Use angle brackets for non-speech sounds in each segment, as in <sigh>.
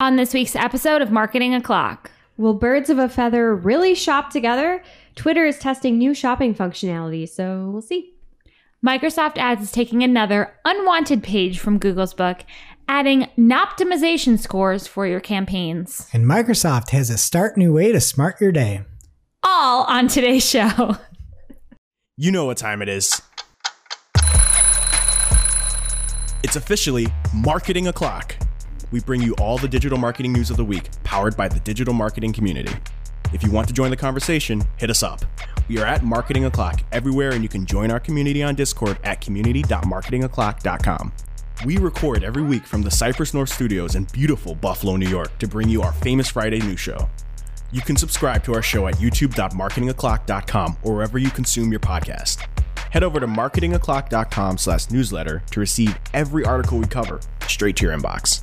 On this week's episode of Marketing O'Clock, Will birds of a feather really shop together? Twitter is testing new shopping functionality, so we'll see. Microsoft Ads is taking another unwanted page from Google's book, adding optimization scores for your campaigns. And Microsoft has a start new way to smart your day. All on today's show. <laughs> You know what time it is. It's officially Marketing O'Clock. We bring you all the digital marketing news of the week, powered by the digital marketing community. If you want to join the conversation, hit us up. We are at Marketing O'Clock everywhere, and you can join our community on Discord at community.marketingoclock.com. We record every week from the Cypress North Studios in beautiful Buffalo, New York, to bring you our famous Friday news show. You can subscribe to our show at youtube.marketingoclock.com or wherever you consume your podcast. Head over to marketingoclock.com slash newsletter to receive every article we cover straight to your inbox.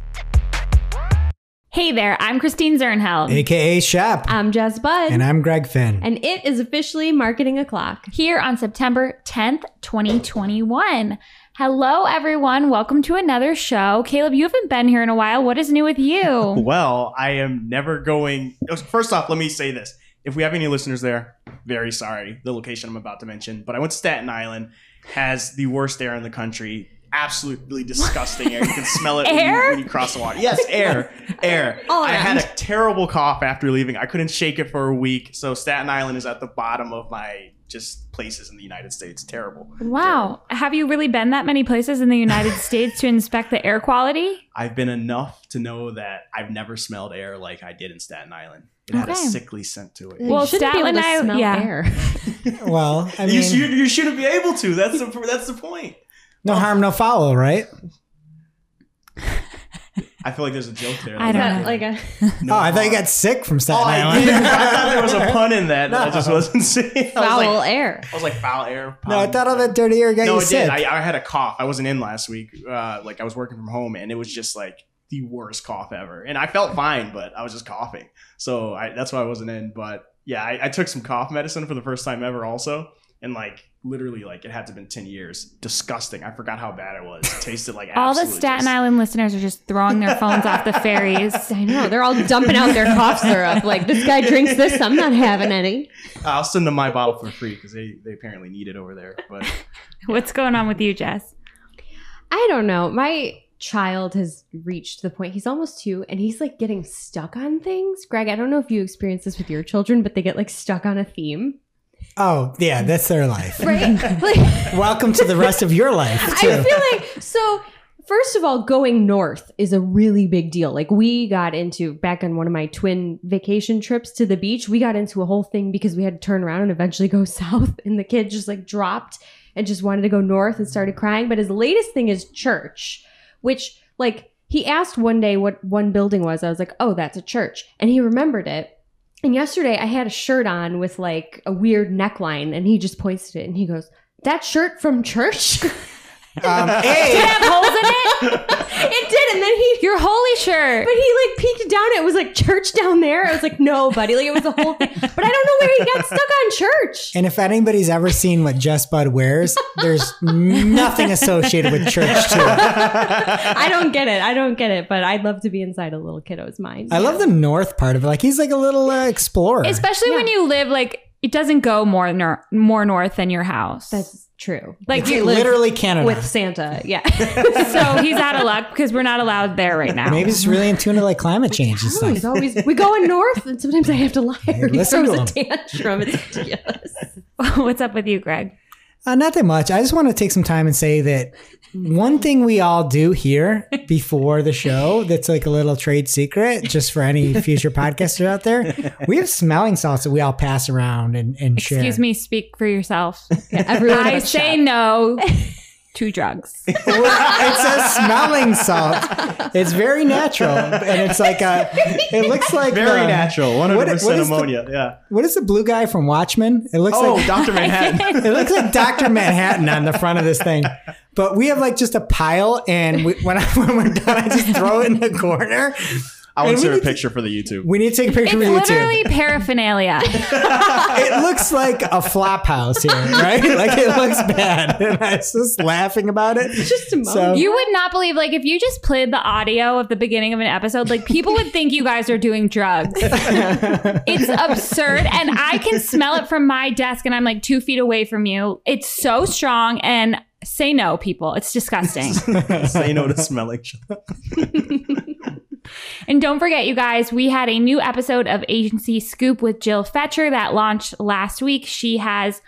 Hey there, I'm Christine Zirnheld. AKA Shep. I'm Jess Budd, and I'm Greg Finn. and it is officially Marketing O'Clock. Here on September 10th, 2021. Hello, everyone. Welcome to another show. Caleb, you haven't been here in a while. What is new with you? <laughs> Well, I am never going. First off, let me say this. If we have any listeners there, very sorry, the location I'm about to mention, but I went to Staten Island, has the worst air in the country. Absolutely disgusting air. You can smell it when you, when you cross the water. Yes, air, <laughs> air. All I had a terrible cough after leaving. I couldn't shake it for a week. So Staten Island is at the bottom of my just places in the United States. Terrible. Wow. Have you really been that many places in the United <laughs> States to inspect the air quality? I've been enough to know that I've never smelled air like I did in Staten Island. It had a sickly scent to it. Well, you shouldn't be able Staten to Island- smell yeah. air. <laughs> Well, I you, mean, should, you shouldn't be able to. That's the that's the point. No harm, no foul, right? I feel like there's a joke there. I Is don't know. like a No oh, I thought you got sick from Oh, Staten I, Island. did. I <laughs> thought there was a pun in that. that I just wasn't saying. <laughs> I was foul like, air? I was like foul air. no, I thought all that dirty air got No, you it sick. did. I, I had a cough. I wasn't in last week. Uh, like I was working from home, and it was just like the worst cough ever. And I felt fine, but I was just coughing. So I, that's why I wasn't in. But yeah, I, I took some cough medicine for the first time ever, also. And like literally, like it had to have been ten years. Disgusting. I forgot how bad it was. It tasted like All the Staten just- Island listeners are just throwing their phones off the ferries. <laughs> I know they're all dumping out their cough syrup. Like this guy drinks this, I'm not having any. I'll send them my bottle for free because they, they apparently need it over there. But <laughs> What's going on with you, Jess? I don't know. My child has reached the point he's almost two and he's like getting stuck on things. Greg, I don't know if you experience this with your children, but they get like stuck on a theme. Oh, yeah, mm. that's their life. Right? <laughs> like Welcome to the rest of your life, <laughs> too. I feel like so. First of all, going north is a really big deal. Like we got into back on one of my twin vacation trips to the beach. We got into a whole thing because we had to turn around and eventually go <laughs> south, and the kid just like dropped and just wanted to go north and started crying. But his latest thing is church, which like he asked one day what one building was. I was like, oh, that's a church, and he remembered it. And yesterday I had a shirt on with like a weird neckline, and he just points it and he goes, "That shirt from church." <laughs> um, <laughs> Did it have holes in it? <laughs> it did, and then he, Your holy shirt. but he like peeked down. It was like church down there. I was like, no, buddy, like it was the whole thing. But I don't know where he got stuck on church. and if anybody's ever seen what Jess Budd wears, there's nothing associated with church to it. <laughs> I don't get it. I don't get it. But I'd love to be inside a little kiddo's mind. I love the north part of it. Like he's like a little uh, explorer. Especially when you live like it doesn't go more nor- more north than your house. That's true. like It's you literally Canada. With Santa, yeah. <laughs> so he's out of luck because we're not allowed there right now. Maybe he's really in tune to like climate change and Oh, he's stuff. always we going north, and sometimes I have to lie. Or he listen throws to a tantrum. It's ridiculous. <laughs> What's up with you, Greg? Uh, not that much. I just want to take some time and say that one thing we all do here before the show that's like a little trade secret, just for any future podcasters out there, we have smelling salts that we all pass around and, and share. Excuse me, speak for yourself. Everyone, I say no to drugs. <laughs> it's a smelling salt. It's very natural, and it's like a. It looks like very the- natural, one what- hundred percent is the- ammonia. yeah. What is the blue guy from Watchmen? It looks Oh, like Doctor Manhattan. <laughs> It looks like Dr. Manhattan on the front of this thing. But we have like just a pile, and we, when, I, <laughs> when we're done, I just throw it in the corner. I want And to we see a need to- picture for the YouTube. We need to take a It's picture with you too. literally <laughs> paraphernalia. <laughs> <laughs> it looks like a flop house here, right? like it looks bad. And I was just laughing about it. Just a moment. So- You would not believe, like, if you just played the audio of the beginning of an episode, like, people would think you guys are doing drugs. It's absurd. And I can smell it from my desk, and I'm like two feet away from you. It's so strong. And say no, people. It's disgusting. Say no to smelling. And don't forget, you guys, we had a new episode of Agency Scoop with Jill Fetcher that launched last week. She has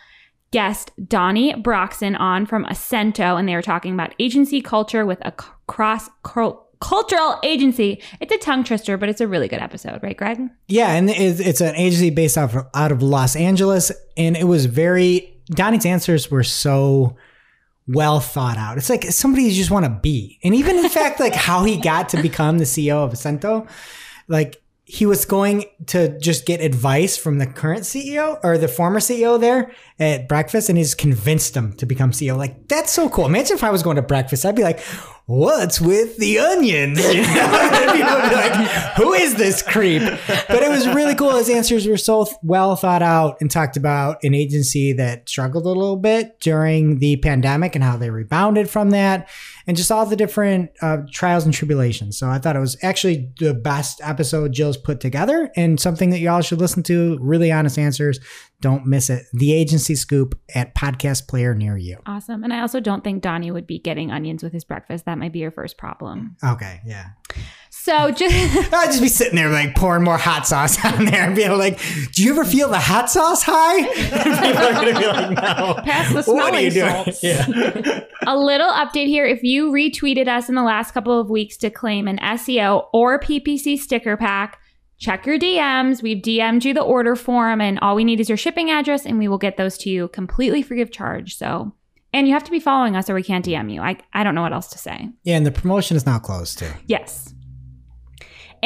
guest Donnie Broxson on from Acento, and they were talking about agency culture with a cross cultural agency. It's a tongue twister, but it's a really good episode, right, Greg? Yeah, and it's, an agency based off out of Los Angeles, and it was very Donnie's answers were so well thought out. It's like somebody you just want to be, and even in fact, like <laughs> how he got to become the CEO of Acento, like he was going to just get advice from the current CEO or the former CEO there at breakfast, and he's convinced him to become CEO. Like that's so cool. Imagine if I was going to breakfast, I'd be like, "What's with the onions?" <laughs> You know? Be like, "Who is this creep?" But it was really cool. His answers were so well thought out, and talked about an agency that struggled a little bit during the pandemic and how they rebounded from that, and just all the different uh, trials and tribulations. So I thought it was actually the best episode Jill's put together, and something that y'all should listen to. Really honest answers. Don't miss it. The Agency Scoop at Podcast Player near you. Awesome. And I also don't think Donnie would be getting onions with his breakfast. That might be your first problem. Okay, yeah. So just. <laughs> I'd just be sitting there like pouring more hot sauce <laughs> on there and being like, "Do you ever feel the hot sauce high?" <laughs> And people are gonna be like, "No." Pass the What are you smelling doing? salts. Yeah. A little update here. If you retweeted us in the last couple of weeks to claim an SEO or PPC sticker pack, check your DMs. We've DM'd you the order form, and all we need is your shipping address, and we will get those to you completely free of charge. So, and you have to be following us, or we can't DM you. I I don't know what else to say. yeah, and the promotion is now closed too. Yes.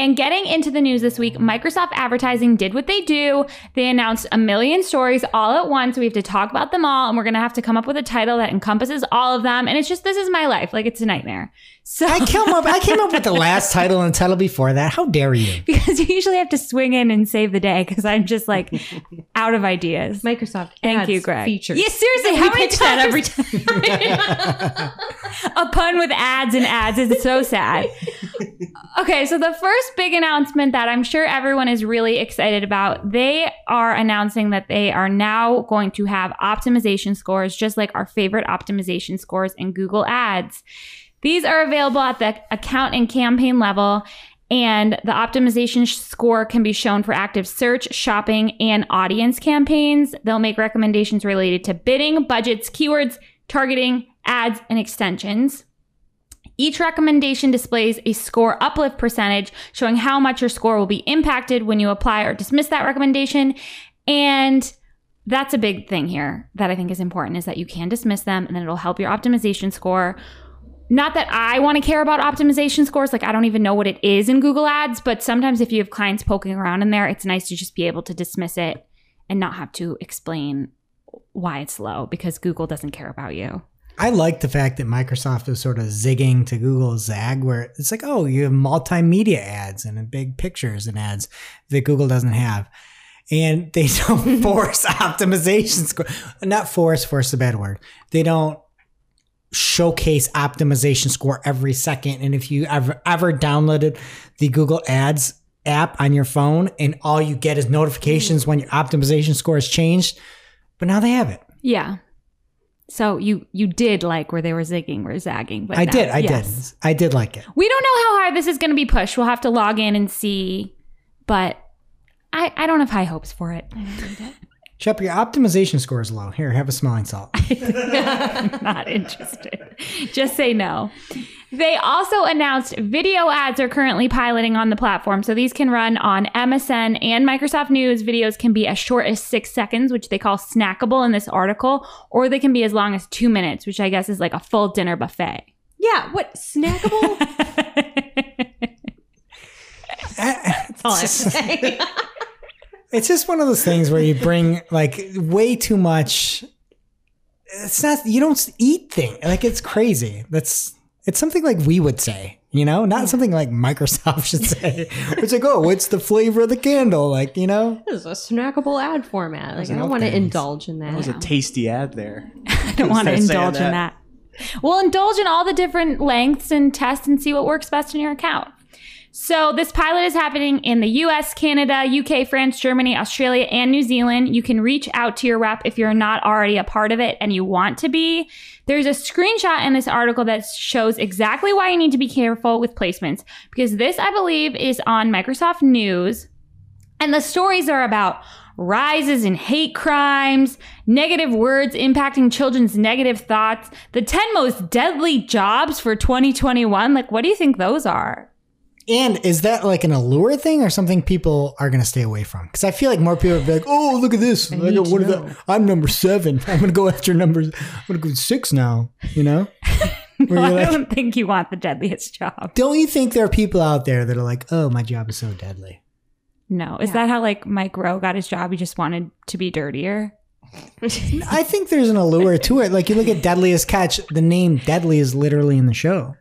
And getting into the news this week, Microsoft Advertising did what they do. They announced a million stories all at once. We have to talk about them all, and we're going to have to come up with a title that encompasses all of them. And it's just, this is my life. Like, it's a nightmare. So, I came up. I came up with the last <laughs> title and title before that. How dare you? because you usually have to swing in and save the day because I'm just like out of ideas. Microsoft. Thank adds you, Greg. Features. Yeah, seriously, We how many pitch that times every <laughs> time. a pun with ads and ads is so sad. Okay, so the first big announcement that I'm sure everyone is really excited about, they are announcing that they are now going to have optimization scores, just like our favorite optimization scores in Google Ads. These are available at the account and campaign level. And the optimization score can be shown for active search, shopping, and audience campaigns. They'll make recommendations related to bidding, budgets, keywords, targeting, ads, and extensions. Each recommendation displays a score uplift percentage showing how much your score will be impacted when you apply or dismiss that recommendation. And that's a big thing here that I think is important is that you can dismiss them and then it'll help your optimization score. Not that I want to care about optimization scores, like I don't even know what it is in Google Ads, but sometimes if you have clients poking around in there, it's nice to just be able to dismiss it and not have to explain why it's low because Google doesn't care about you. I like the fact that Microsoft is sort of zigging to Google's zag, where it's like, oh, you have multimedia ads and big pictures and ads that Google doesn't have. And <laughs> they don't <laughs> force optimization score. Not force, force is a bad word. They don't showcase optimization score every second. And if you ever ever downloaded the Google Ads app on your phone and all you get is notifications mm. when your optimization score has changed, but now they have it. Yeah. So you you did like where they were zigging or zagging, but I now- did. I yes. did. I did like it. We don't know how hard this is going to be pushed. We'll have to log in and see, but I I don't have high hopes for it. Shep, your optimization score is low. Here, have a smelling salt. <laughs> Not interested. Just say no. They also announced video ads are currently piloting on the platform. So these can run on MSN and Microsoft News. Videos can be as short as six seconds, which they call snackable in this article, or they can be as long as two minutes, which I guess is like a full dinner buffet. yeah. What snackable? <laughs> That's all I have to <laughs> say. It's just one of those things where you bring like way too much. It's not. You don't eat thing like it's crazy. That's it's something like we would say. You know, not something like Microsoft should say. <laughs> it's like, oh, what's the flavor of the candle? Like, you know, This is a snackable ad format. Like I don't want to indulge in that. That was a tasty ad there. <laughs> I don't want to indulge saying in that. We'll indulge in all the different lengths and test and see what works best in your account. So this pilot is happening in the US, Canada, UK, France, Germany, Australia, and New Zealand. You can reach out to your rep if you're not already a part of it and you want to be. There's a screenshot in this article that shows exactly why you need to be careful with placements because this, I believe, is on Microsoft News. And the stories are about rises in hate crimes, negative words impacting children's negative thoughts, the 10 most deadly jobs for 2021. Like, what do you think those are? And is that like an allure thing or something people are going to stay away from? Because I feel like more people would be like, oh, look at this. Like, need to what is know. that? I'm number seven. <laughs> I'm going to go after numbers. I'm going to go six now, you know? <laughs> Where I like, don't think you want the deadliest job. don't you think there are people out there that are like, oh, my job is so deadly? No. Is that how, like, Mike Rowe got his job? He just wanted to be dirtier? I think there's an allure to it. Like you look at Deadliest Catch, the name Deadly is literally in the show.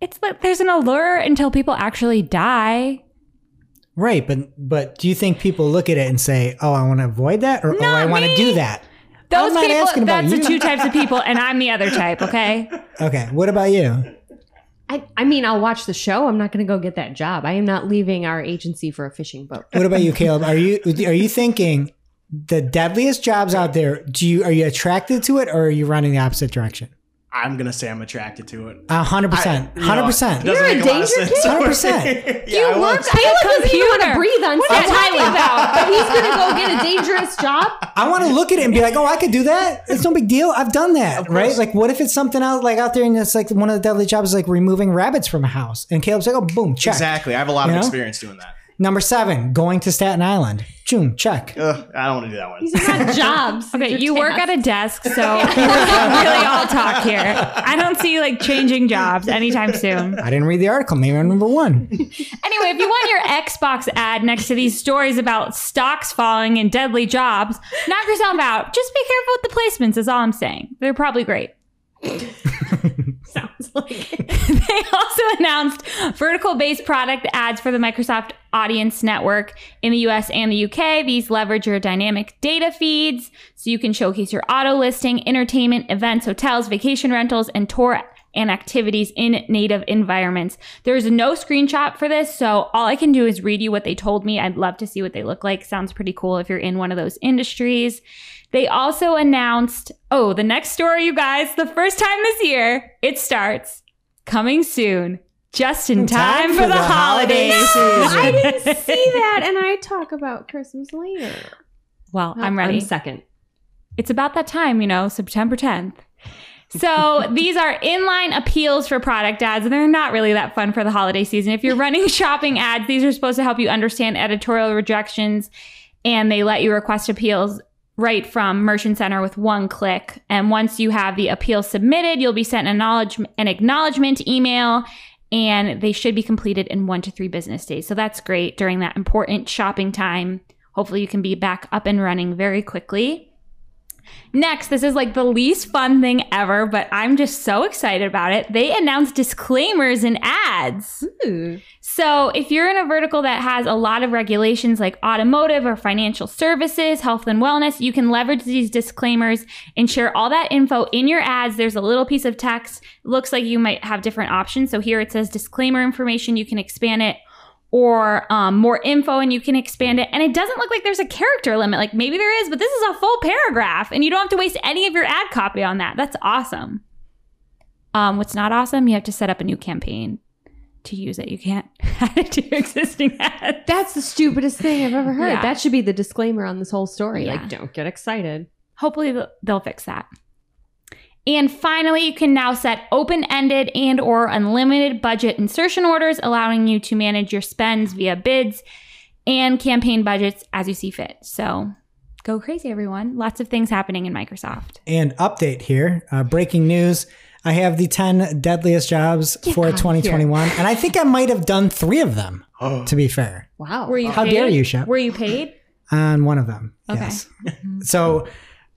It's like there's an allure until people actually die. Right, but but do you think people look at it and say, "Oh, I want to avoid that," or "Oh, I want to me. do that"? Those I'm not asking people, about that's the you. two types of people, and I'm the other type, <laughs> okay? Okay, what about you? I, I mean, I'll watch the show. I'm not going to go get that job. I am not leaving our agency for a fishing boat. What about you, <laughs> Caleb? Are you are you thinking the deadliest jobs out there? Do you are you attracted to it, or are you running the opposite direction? I'm gonna say I'm attracted to it. A hundred percent, I- hundred percent. You're a make lot of danger sense. kid? 100%. <laughs> yeah, I work was. Caleb doesn't even want to breathe on What are you set. talking about? But he's going to go get a dangerous job. I want to look at it and be like, "Oh, I could do that. It's no big deal. I've done that, right? Like, what if it's something out like out there and it's like one of the deadly jobs is like removing rabbits from a house?" And Caleb's like, "Oh, boom, check." Exactly. I have a lot You of know? experience doing that. Number seven, going to Staten Island. Boom, check. Ugh, I don't want to do that one. These are not jobs. <laughs> Okay, you work at a desk, so <laughs> we can't really all talk here. I don't see you like changing jobs anytime soon. I didn't read the article. Maybe I'm number one. <laughs> Anyway, if you want your Xbox ad next to these stories about stocks falling and deadly jobs, knock yourself out. Just be careful with the placements, is all I'm saying. They're probably great. <laughs> Sounds like They also announced vertical based product ads for the Microsoft Audience Network in the US and the UK. These leverage your dynamic data feeds so you can showcase your auto listing, entertainment, events, hotels, vacation rentals, and tour and activities in native environments. There's no screenshot for this, so all I can do is read you what they told me. I'd love to see what they look like. Sounds pretty cool if you're in one of those industries. They also announced, oh, the next story, you guys, the first time this year, it starts coming soon, just in time, for, the, holidays. I didn't <laughs> see that, and I talk about Christmas later. well, I'm ready. I'm second. it's about that time, you know, September 10th. So these are inline appeals for product ads, and they're not really that fun for the holiday season. If you're running <laughs> shopping ads, these are supposed to help you understand editorial rejections, and they let you request appeals right from Merchant Center with one click. And once you have the appeal submitted, you'll be sent an, acknowledge- an acknowledgement email, and they should be completed in one to three business days. So that's great during that important shopping time. Hopefully, you can be back up and running very quickly. Next, this is like the least fun thing ever, but I'm just so excited about it. They announced disclaimers in ads. Ooh. So, if you're in a vertical that has a lot of regulations like automotive or financial services, health and wellness, you can leverage these disclaimers and share all that info in your ads. There's a little piece of text. It looks like you might have different options. So, here it says disclaimer information. You can expand it or um, more info and you can expand it. And it doesn't look like there's a character limit. Like maybe there is, but this is a full paragraph and you don't have to waste any of your ad copy on that. That's awesome. Um, what's not awesome, you have to set up a new campaign to use it. You can't <laughs> add it to your existing ads. That's the stupidest thing I've ever heard. Yeah. That should be the disclaimer on this whole story. Yeah. Like, don't get excited. Hopefully th- they'll fix that. And finally, you can now set open-ended and or unlimited budget insertion orders, allowing you to manage your spends via bids and campaign budgets as you see fit. So go crazy, everyone. Lots of things happening in Microsoft. And update here, uh, breaking news. I have the 10 deadliest jobs for 2021. And I think I might have done three of them, Oh, <gasps> to be fair, Wow. Were you How paid? dare you, Shep? Were you paid? on one of them. Okay. Yes. <laughs> so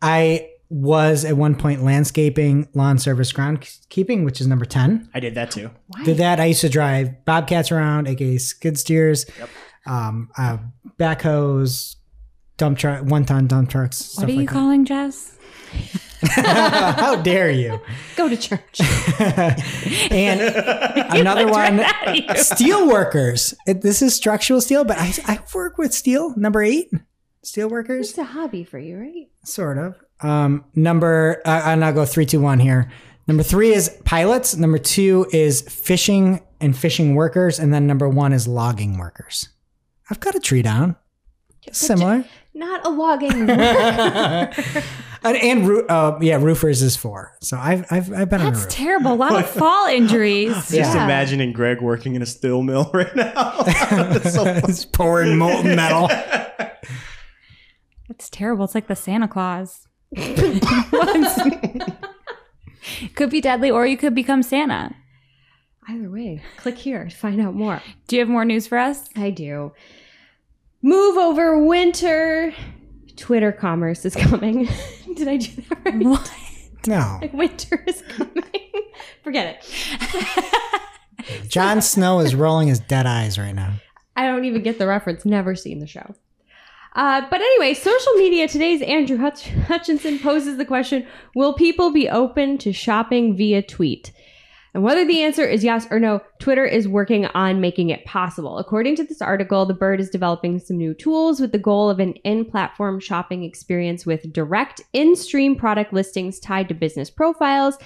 I was at one point landscaping, lawn service, groundskeeping, which is number 10. I did that too. Why? Did that. I used to drive bobcats around, aka skid steers, um, uh, backhoes, dump truck, one ton dump trucks. Stuff What are you like calling Jess? <laughs> How dare you? Go to church. <laughs> And <laughs> another one, steel workers. It, this is structural steel, but I, I work with steel. Number eight, steel workers. it's a hobby for you, right? Sort of. Um, number, uh, and I'll go three, two, one here. Number three is pilots. Number two is fishing and fishing workers. And then number one is logging workers. I've got a tree down. Similar. Not a logging. <laughs> <laughs> And, and roo- uh, yeah, roofers is four. So I've, I've, I've been on a That's roof. terrible. A lot of fall <laughs> injuries. Just Yeah. imagining Greg working in a steel mill right now. That's so funny. It's pouring molten metal. It's terrible. It's like the Santa Claus. <laughs> could be deadly, or you could become Santa. Either way, click here to find out more. Do you have more news for us? I do. Move over winter. Twitter commerce is coming. <laughs> Did I do that right? What? <laughs> No. Winter is coming. Forget it. Jon Snow is rolling his dead eyes right now. I don't even get the reference. Never seen the show. Uh, but anyway, social media. Today's Andrew Hutch- Hutchinson poses the question Will people be open to shopping via tweet? And whether the answer is yes or no, Twitter is working on making it possible. According to this article, the bird is developing some new tools with the goal of an in platform shopping experience with direct in stream product listings tied to business profiles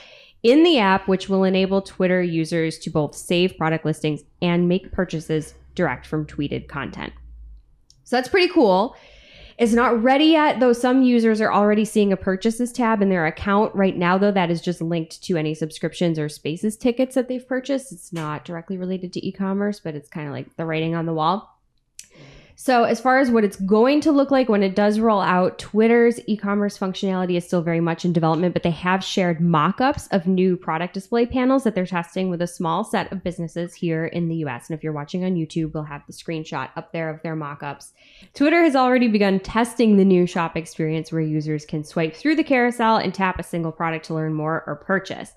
in the app, which will enable Twitter users to both save product listings and make purchases direct from tweeted content. So that's pretty cool. It's not ready yet, though some users are already seeing a purchases tab in their account. Right now, though, that is just linked to any subscriptions or spaces tickets that they've purchased. It's not directly related to e commerce, but it's kind of like the writing on the wall. So, as far as what it's going to look like when it does roll out, Twitter's e commerce functionality is still very much in development, but they have shared mock ups of new product display panels that they're testing with a small set of businesses here in the US. And if you're watching on YouTube, we'll have the screenshot up there of their mock ups. Twitter has already begun testing the new shop experience where users can swipe through the carousel and tap a single product to learn more or purchase.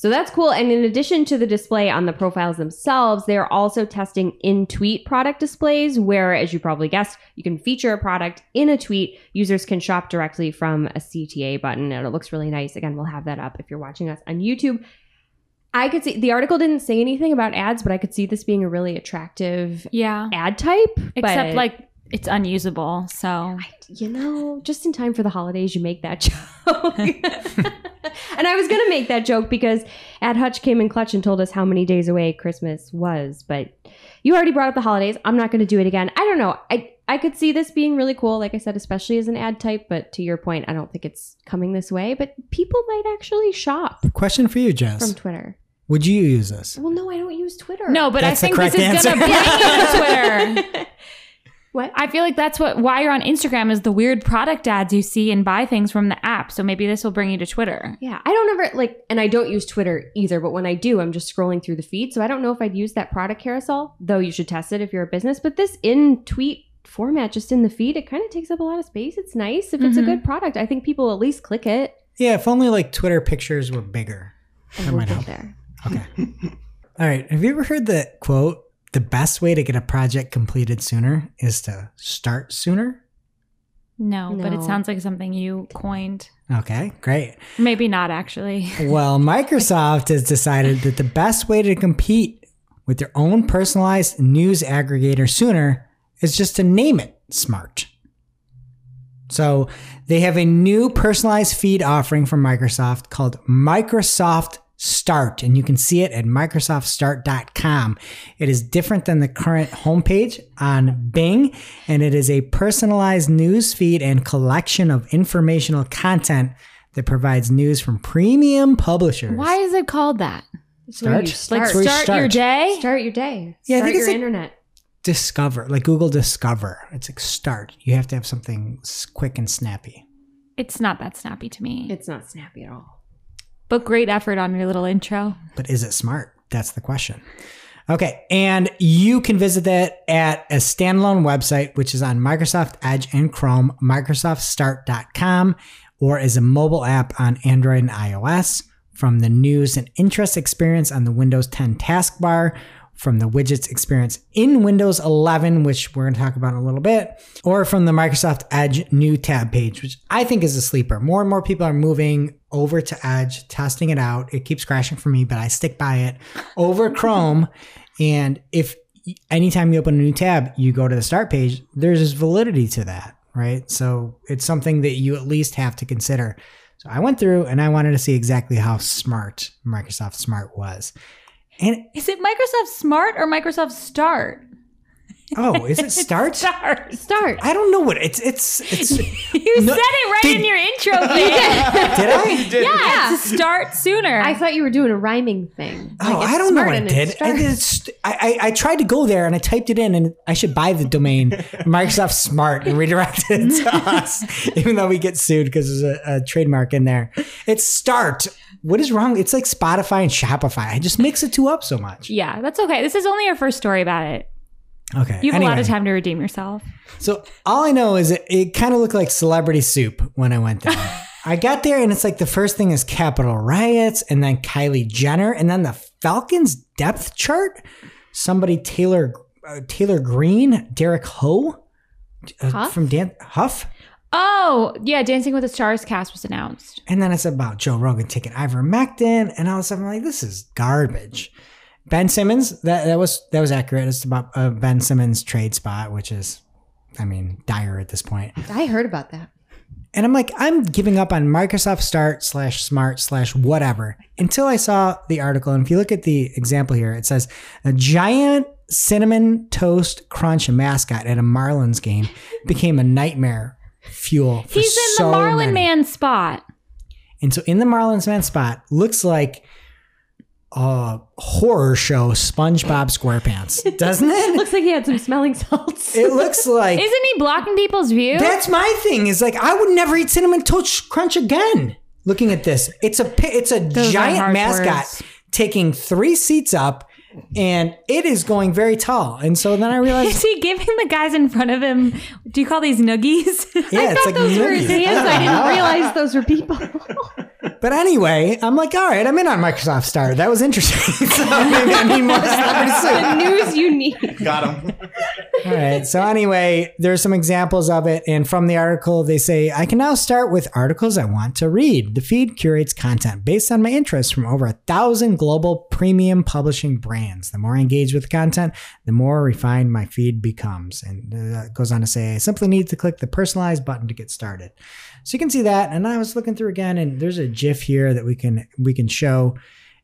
So that's cool. And in addition to the display on the profiles themselves, they are also testing in tweet product displays where, as you probably guessed, you can feature a product in a tweet. Users can shop directly from a CTA button and it looks really nice. Again, we'll have that up if you're watching us on YouTube. I could see the article didn't say anything about ads, but I could see this being a really attractive Yeah. ad type. Except like it's unusable. So I, you know, just in time for the holidays, you make that <laughs> joke. and I was going to make that joke because Ad Hutch came in clutch and told us how many days away Christmas was. But you already brought up the holidays. I'm not going to do it again. I don't know. I, I could see this being really cool, like I said, especially as an ad type. But to your point, I don't think it's coming this way. But people might actually shop Question for you, Jess. from Twitter. Would you use this? Well, no, I don't use Twitter. no, but That's I think correct this is gonna bring you to Twitter. <laughs> What? I feel like that's what why you're on Instagram is the weird product ads you see and buy things from the app. So maybe this will bring you to Twitter. Yeah, I don't ever like, and I don't use Twitter either. But when I do, I'm just scrolling through the feed, so I don't know if I'd use that product carousel. Though you should test it if you're a business. But this in tweet format, just in the feed, it kind of takes up a lot of space. It's nice if it's a Mhm. good product. I think people at least click it. Yeah, if only like Twitter pictures were bigger. And That we'll might get help. there. Okay. <laughs> All right. Have you ever heard the quote? The best way to get a project completed sooner is to start sooner. No, but it sounds like something you coined. Okay, great. Maybe not actually. <laughs> Well, Microsoft has decided that the best way to compete with their own personalized news aggregator sooner is just to name it smart. So they have a new personalized feed offering from Microsoft called Microsoft Start, and you can see it at MicrosoftStart.com. It is different than the current homepage on Bing, and it is a personalized news feed and collection of informational content that provides news from premium publishers. Why is it called that? It's where you Start? Like start. where you start, your day? Start your day. Yeah, I start think it's your like- internet. Discover, like Google Discover. It's like start. You have to have something quick and snappy. It's not that snappy to me. It's not snappy at all. But great effort on your little intro. But is it smart? That's the question. Okay. And you can visit that at a standalone website, which is on Microsoft Edge and Chrome, MicrosoftStart.com, or as a mobile app on Android and iOS, from the news and interest experience on the Windows 10 taskbar, from the widgets experience in Windows 11, which we're going to talk about in a little bit, or from the Microsoft Edge new tab page, which I think is a sleeper. More and more people are moving over to Edge, testing it out. It keeps crashing for me, but I stick by it over <laughs> Chrome. And if anytime you open a new tab, you go to the start page, there's this validity to that, right? So it's something that you at least have to consider. So I went through and I wanted to see exactly how smart Microsoft Smart was. And Is it Microsoft Smart or Microsoft Start? oh, is <laughs> it start? Start. Start. I don't know what it's it's it's <laughs> You No, said it right did- in your intro thing. <laughs> did I? yeah, to start sooner. I thought you were doing a rhyming thing. Oh, Like, it's I don't know what I did. it's I, I, I, I tried to go there and I typed it in and I should buy the domain Microsoft Smart and redirect it to us, even though we get sued because there's a, a trademark in there. It's Start. What is wrong? It's like Spotify and Shopify. I just mix the two up so much. yeah, that's okay. This is only our first story about it. Okay. You have a lot of time to redeem yourself. So all I know is it, it kind of looked like celebrity soup when I went there. <laughs> I got there and it's like the first thing is Capitol riots and then Kylie Jenner and then the Falcons depth chart. Somebody Taylor uh, Taylor Green, Derek Hough uh, from Dan Huff. Oh, yeah, Dancing with the Stars cast was announced. And then it's about Joe Rogan taking ivermectin, and all of a sudden I'm like, this is garbage. Ben Simmons, that, that was that was accurate. It's about uh, Ben Simmons trade spot, which is, I mean, dire at this point. I heard about that. And I'm like, I'm giving up on Microsoft Start slash Smart slash whatever until I saw the article. And if you look at the example here, it says a giant cinnamon toast crunch mascot at a Marlins game became a nightmare fuel. He's in so the Marlin many. Man spot. And so in the Marlins Man spot looks like a horror show SpongeBob SquarePants, <laughs> doesn't it? Looks like he had some smelling salts. it looks <laughs> like Isn't he blocking people's view? That's my thing. Is like I would never eat cinnamon toast crunch again. Looking at this, it's a it's a Those giant mascot words. taking three seats up, and it is going very tall. And so then I realized Is he giving the guys in front of him? Do you call these noogies? yeah, <laughs> it's like those were his hands. I didn't <laughs> realize those were people. <laughs> But anyway, I'm like, all right, I'm in on Microsoft Star. That was interesting. <laughs> so maybe I need more celebrity soup. the news you need. Got him. All right. So anyway, there's some examples of it, and from the article, they say I can now start with articles I want to read. The feed curates content based on my interests from over a thousand global premium publishing brands. The more I engage with content, the more refined my feed becomes. And uh, it goes on to say I simply need to click the personalized button to get started. So you can see that. And I was looking through again, and there's a GIF here that we can we can show.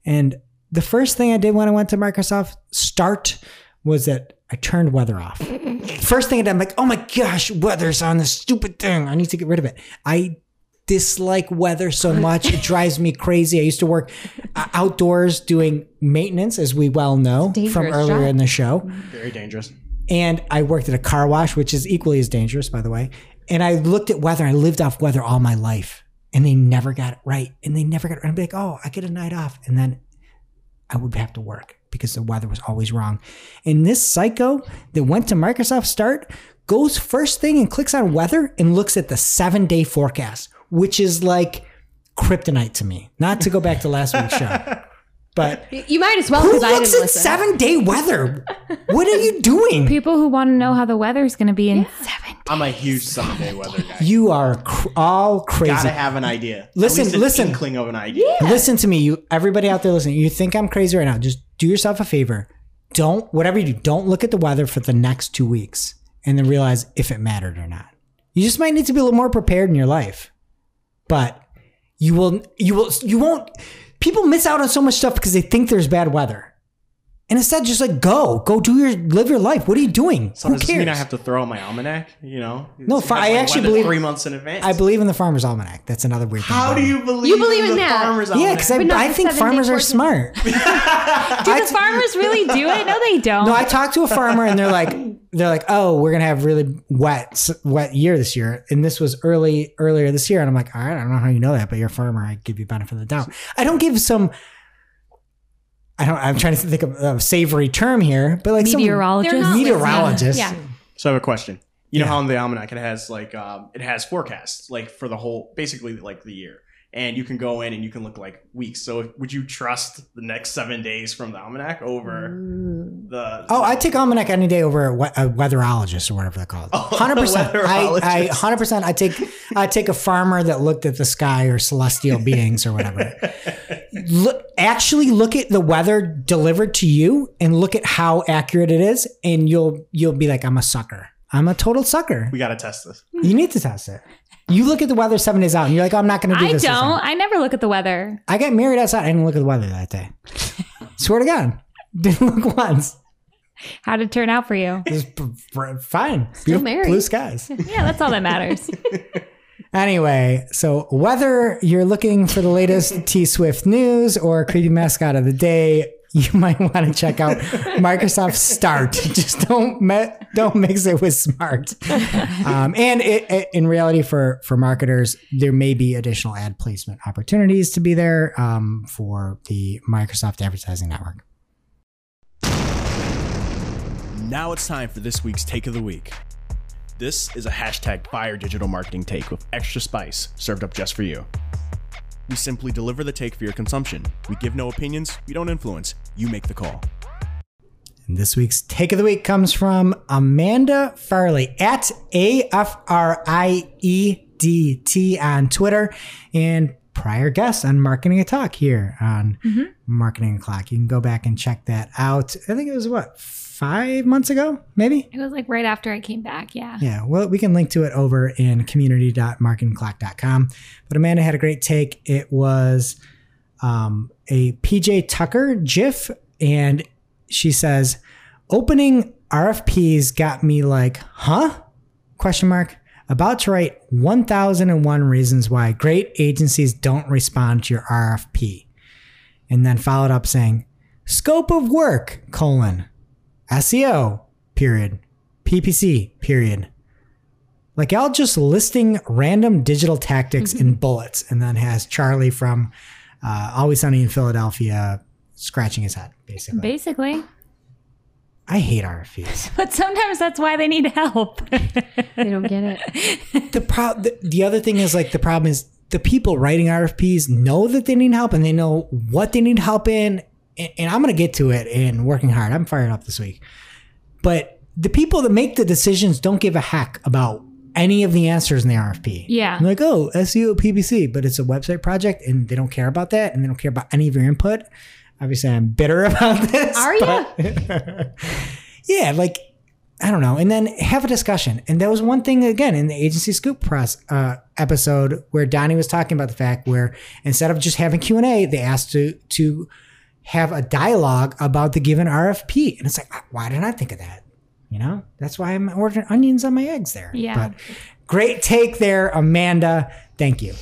And the first thing I did when I went to Microsoft Start was that I turned weather off. <laughs> First thing I did, I'm like, oh my gosh, weather's on this stupid thing. I need to get rid of it. I dislike weather so <laughs> much. It drives me crazy. I used to work uh, outdoors doing maintenance, as we well know from earlier job. in the show. Very dangerous. And I worked at a car wash, which is equally as dangerous, by the way. And I looked at weather. I lived off weather all my life. And they never got it right. And they never got it right. I'd be like, oh, I get a night off. And then I would have to work because the weather was always wrong. And this psycho that went to Microsoft Start goes first thing and clicks on weather and looks at the seven day forecast, which is like kryptonite to me. Not to go back to last week's show, <laughs> but You might as well who because I looks didn't at listen. seven day weather? What are you <laughs> doing? People who want to know how the weather's going to be in seven. I'm a huge Sunday weather guy. You are cr- all crazy. Gotta have an idea. Listen, At least listen. Inkling of an idea. Listen to me, you everybody out there listening. You think I'm crazy right now? Just do yourself a favor. Don't whatever you do, don't look at the weather for the next two weeks and then realize if it mattered or not. You just might need to be a little more prepared in your life. But you will you will you won't people miss out on so much stuff because they think there's bad weather. And instead just like go. Go do your live your life. What are you doing? So Who does this cares? mean I have to throw out my almanac? You know? No, Have I my actually believe- three months in advance. I believe in the farmer's almanac. That's another weird thing. How about do you believe? You believe in the that? Farmer's Yeah, because I, I think farmers are smart. <laughs> Do the farmers really do it? No, they <laughs> don't. No, I talked to a farmer and they're like, they're like, oh, we're gonna have really wet, wet year this year, and this was early earlier this year, and I'm like, all right, I don't know how you know that, but you're a farmer, I give you benefit of the doubt. I don't give some. I don't. I'm trying to think of a savory term here, but like some Meteorologist. They're meteorologist. Yeah. So I have a question. You know how in the almanac it has like um, it has forecasts like for the whole basically like the year, and you can go in and you can look like weeks. So would you trust the next seven days from the almanac over the? Oh, I take almanac any day over a, we- a weatherologist or whatever they're called. <laughs> Oh, Hundred percent. I, I hundred percent. I take I take a farmer that looked at the sky or celestial <laughs> beings or whatever. Look, actually, look at the weather delivered to you and look at how accurate it is, and you'll you'll be like, I'm a sucker. I'm a total sucker. we gotta test this. You need to test it. You look at the weather seven days out, and you're like, oh, I'm not going to do I this. this don't. I never look at the weather. I got married outside. I didn't look at the weather that day. <laughs> Swear to God, didn't look once. How did it turn out for you? It was fine. Beautiful married. Blue skies. <laughs> Yeah, that's all that matters. <laughs> Anyway, so whether you're looking for the latest T Swift news or creepy mascot of the day, you <laughs> might want to check out Microsoft Start. <laughs> Just don't me- don't mix it with Smart. Um, and it, it- in reality, for for marketers, there may be additional ad placement opportunities to be there um, for the Microsoft Advertising Network. Now it's time for this week's Take of the Week. This is a hashtag fire digital marketing take with extra spice served up just for you. We simply deliver the take for your consumption. We give no opinions, we don't influence, you make the call. And this week's take of the week comes from Amanda Farley at A F R I E D T on Twitter and prior guest on Marketing O'Clock here on mm-hmm. Marketing Clock. You can go back and check that out. I think it was what, five months ago, maybe? It was like right after I came back. Yeah. Yeah, well, we can link to it over in community.marketingclock.com. But Amanda had a great take. It was um, a PJ Tucker GIF, and she says, "Opening RFPs got me like, huh? Question mark. About to write 1001 reasons why great agencies don't respond to your RFP." And then followed up saying, "Scope of work: colon SEO period." PPC, period. Like Al just listing random digital tactics in bullets and then has Charlie from uh, Always Sunny in Philadelphia scratching his head, basically. Basically. I hate RFPs. <laughs> But sometimes that's why they need help. <laughs> They don't get it. the, pro- the, the other thing is like the problem is the people writing RFPs know that they need help and they know what they need help in. And, and I'm going to get to it in working hard. I'm fired up this week. But the people that make the decisions don't give a heck about any of the answers in the RFP. Yeah. I'm like, oh, SEO, PPC, but it's a website project and they don't care about that and they don't care about any of your input. Obviously, I'm bitter <laughs> about this. Are but- <laughs> yeah, like, I don't know. And then have a discussion. And there was one thing, again, in the agency scoop press uh, episode where Donnie was talking about the fact where instead of just having Q&A, they asked to, to have a dialogue about the given RFP. And it's like, uh, why didn't I think of that? You know, that's why I'm ordering onions on my eggs there. Yeah. But great take there, Amanda. Thank you.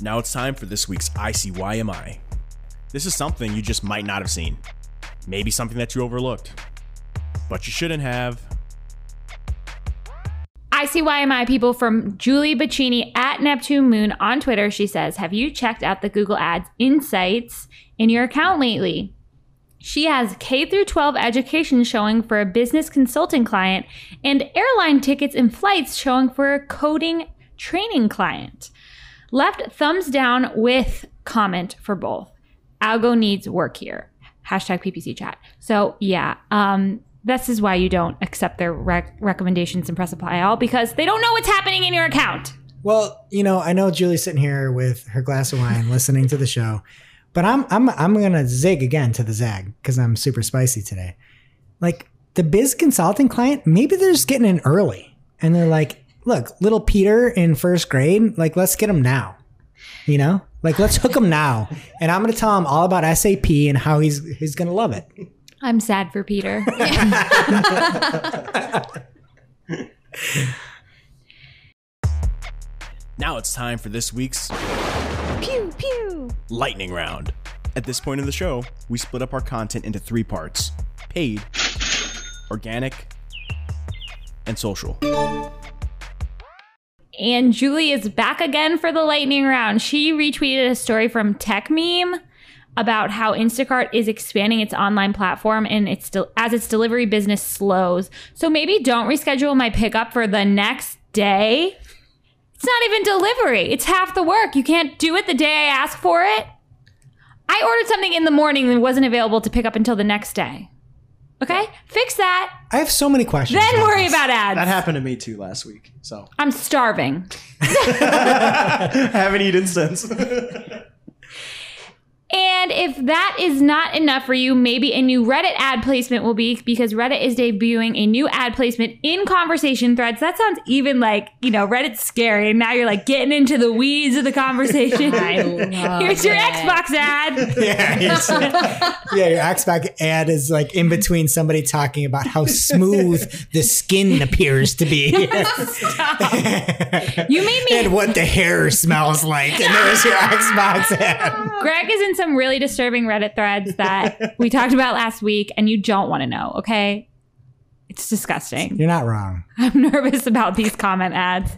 Now it's time for this week's ICYMI. This is something you just might not have seen. Maybe something that you overlooked. But you shouldn't have. ICYMI people from Julie Bacchini at Neptune Moon on Twitter. She says, Have you checked out the Google Ads insights in your account lately? She has K through 12 education showing for a business consulting client and airline tickets and flights showing for a coding training client. Left thumbs down with comment for both. Algo needs work here. Hashtag PPC chat. So yeah, um, this is why you don't accept their rec- recommendations and press apply all because they don't know what's happening in your account. Well, you know, I know Julie's sitting here with her glass of wine <laughs> listening to the show, but I'm I'm I'm gonna zig again to the zag because I'm super spicy today. Like the biz consulting client, maybe they're just getting in early and they're like, look, little Peter in first grade, like let's get him now. You know? Like let's hook him now. And I'm gonna tell him all about SAP and how he's he's gonna love it. I'm sad for Peter. <laughs> Now it's time for this week's pew pew. lightning round. At this point in the show, we split up our content into three parts paid, organic, and social. And Julie is back again for the lightning round. She retweeted a story from Techmeme about how Instacart is expanding its online platform and it's still as its delivery business slows. So maybe don't reschedule my pickup for the next day. It's not even delivery. It's half the work. You can't do it the day I ask for it. I ordered something in the morning that wasn't available to pick up until the next day. Okay? Fix that. I have so many questions. Then worry this. about ads. That happened to me too last week. So I'm starving. <laughs> <laughs> haven't eaten since. <laughs> And if that is not enough for you, maybe a new Reddit ad placement will be because Reddit is debuting a new ad placement in conversation threads. That sounds even like, you know, Reddit's scary. And now you're like getting into the weeds of the conversation. <laughs> I love Here's your it. Xbox ad. <laughs> Yeah, yeah, your Xbox ad is like in between somebody talking about how smooth the skin appears to be. <laughs> You made me. and what the hair smells like. And there's your Xbox ad. Greg is in some really disturbing Reddit threads that <laughs> we talked about last week, and you don't want to know, okay? It's disgusting. You're not wrong. <laughs> I'm nervous about these comment ads.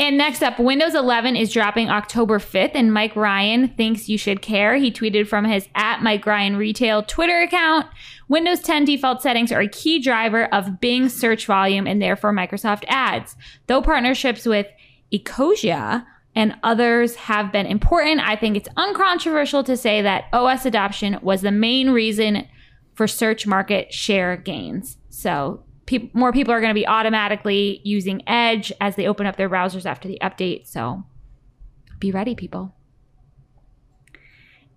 And next up, Windows 11 is dropping October 5th, and Mike Ryan thinks you should care. He tweeted from his at Mike Ryan Retail Twitter account. Windows 10 default settings are a key driver of Bing search volume and therefore Microsoft ads. Though partnerships with Ecosia and others have been important, I think it's uncontroversial to say that OS adoption was the main reason for search market share gains. So peop more people are going to be automatically using Edge as they open up their browsers after the update. So be ready, people.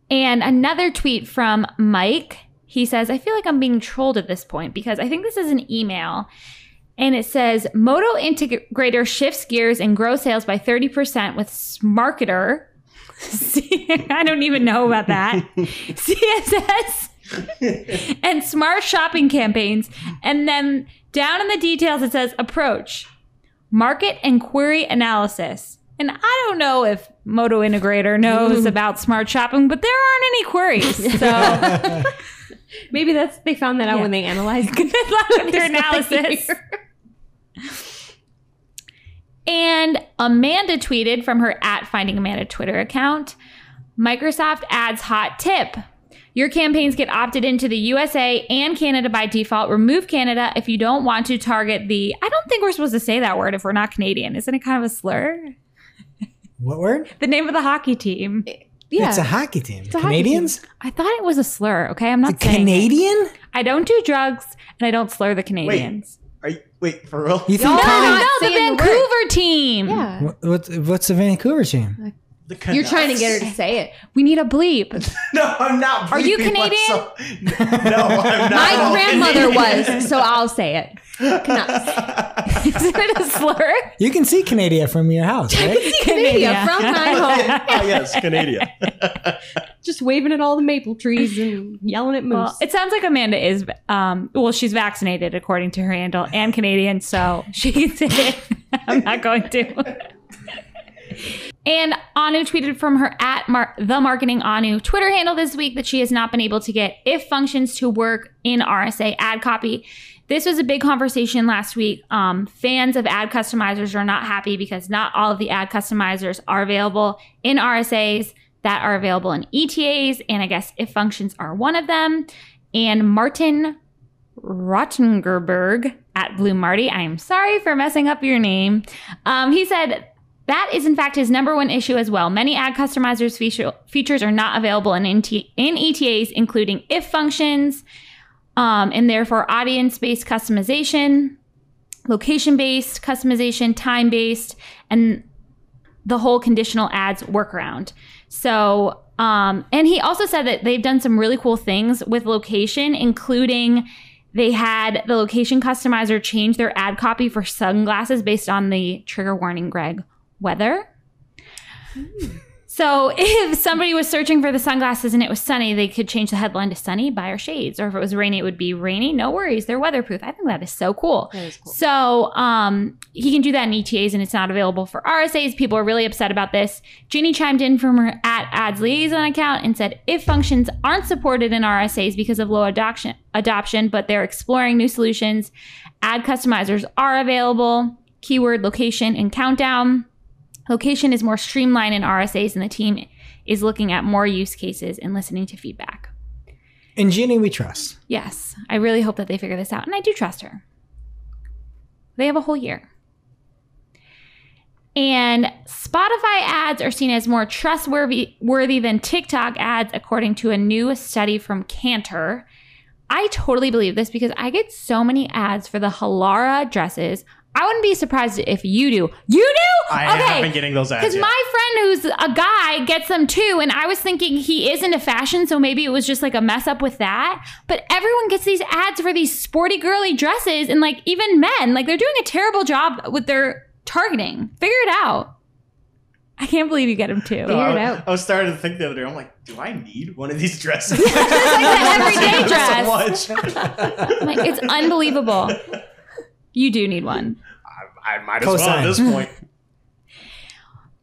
And another tweet from Mike. He says, I feel like I'm being trolled at this point because I think this is an email. And it says Moto Integrator shifts gears and grows sales by 30% with Smarketer. <laughs> I don't even know about that. <laughs> CSS and smart shopping campaigns. And then down in the details, it says approach, market and query analysis. And I don't know if Moto Integrator knows <laughs> about smart shopping, but there aren't any queries. So Maybe that's they found that out Yeah. when they analyzed with analysis. And Amanda tweeted from her at Finding Amanda Twitter account Microsoft ads hot tip. Your campaigns get opted into the USA and Canada by default. Remove Canada if you don't want to target the. I don't think we're supposed to say that word if we're not Canadian. Isn't it kind of a slur? What word? The name of the hockey team. Yeah. It's a hockey team. a hockey Canadians? I thought it was a slur. Okay, I'm not saying it. Canadian? I don't do drugs and I don't slur the Canadians. Are you, wait for real? You think Y'all No, no, no, the saying the. Vancouver team. yeah. What, what, what's the Vancouver team? The You're trying to get her to say it. We need a bleep. <laughs> No, I'm not. Are you bleeping Canadian? myself. <laughs> No, I'm not. My grandmother Canadian. was, so I'll say it. Canucks. <laughs> Isn't it a slur? You can see Canada from your house, right? Canada from my <laughs> home. oh yes, Canadian. <laughs> Just waving at all the maple trees and yelling at moose. Well, it sounds like Amanda is, um, well, she's vaccinated according to her handle and Canadian, so she can say it. I'm not going to. And Anu tweeted from her at Mar- the marketing Anu Twitter handle this week that she has not been able to get if functions to work in RSA ad copy. This was a big conversation last week. Um, fans of ad customizers are not happy because not all of the ad customizers are available in RSAs that are available in ETAs, and I guess if functions are one of them. And Martin Rottengerberg at Blue Marty, I am sorry for messing up your name. Um, he said that is in fact his number one issue as well. Many ad customizers feature, features are not available in, NT, in ETAs, including if functions, um, and therefore audience based customization, location based customization, time based, and the whole conditional ads workaround. So, um, and he also said that they've done some really cool things with location, including they had the location customizer change their ad copy for sunglasses based on the trigger warning, Greg, weather. So <laughs> if somebody was searching for the sunglasses and it was sunny, they could change the headline to sunny, buy our shades. Or if it was rainy, it would be rainy. No worries, they're weatherproof. I think that is so cool. That is cool. So um, he can do that in ETAs and it's not available for RSAs. People are really upset about this. Ginny chimed in from her at ads liaison account and said if functions aren't supported in RSAs because of low adoption, adoption, but they're exploring new solutions, ad customizers are available. Keyword, location, and countdown. Location is more streamlined in RSAs, and the team is looking at more use cases and listening to feedback. And Ginny, we trust. Yes, I really hope that they figure this out, and I do trust her. They have a whole year. And Spotify ads are seen as more trustworthy worthy than TikTok ads, according to a new study from Kantar. I totally believe this because I get so many ads for the Halara dresses. I wouldn't be surprised if you do. You do? I have been getting those ads. Because yeah. my friend who's a guy gets them too, and I was thinking he is into fashion, so maybe it was just like a mess up with that. But everyone gets these ads for these sporty girly dresses, and like even men, like they're doing a terrible job with their targeting. Figure it out. I can't believe you get them too. No, Figure it I, out. I was starting to think the other day. I'm like, do I need one of these dresses? <laughs> like the everyday <laughs> So much. Like it's unbelievable. <laughs> You do need one. I, I might as well at this point. <laughs>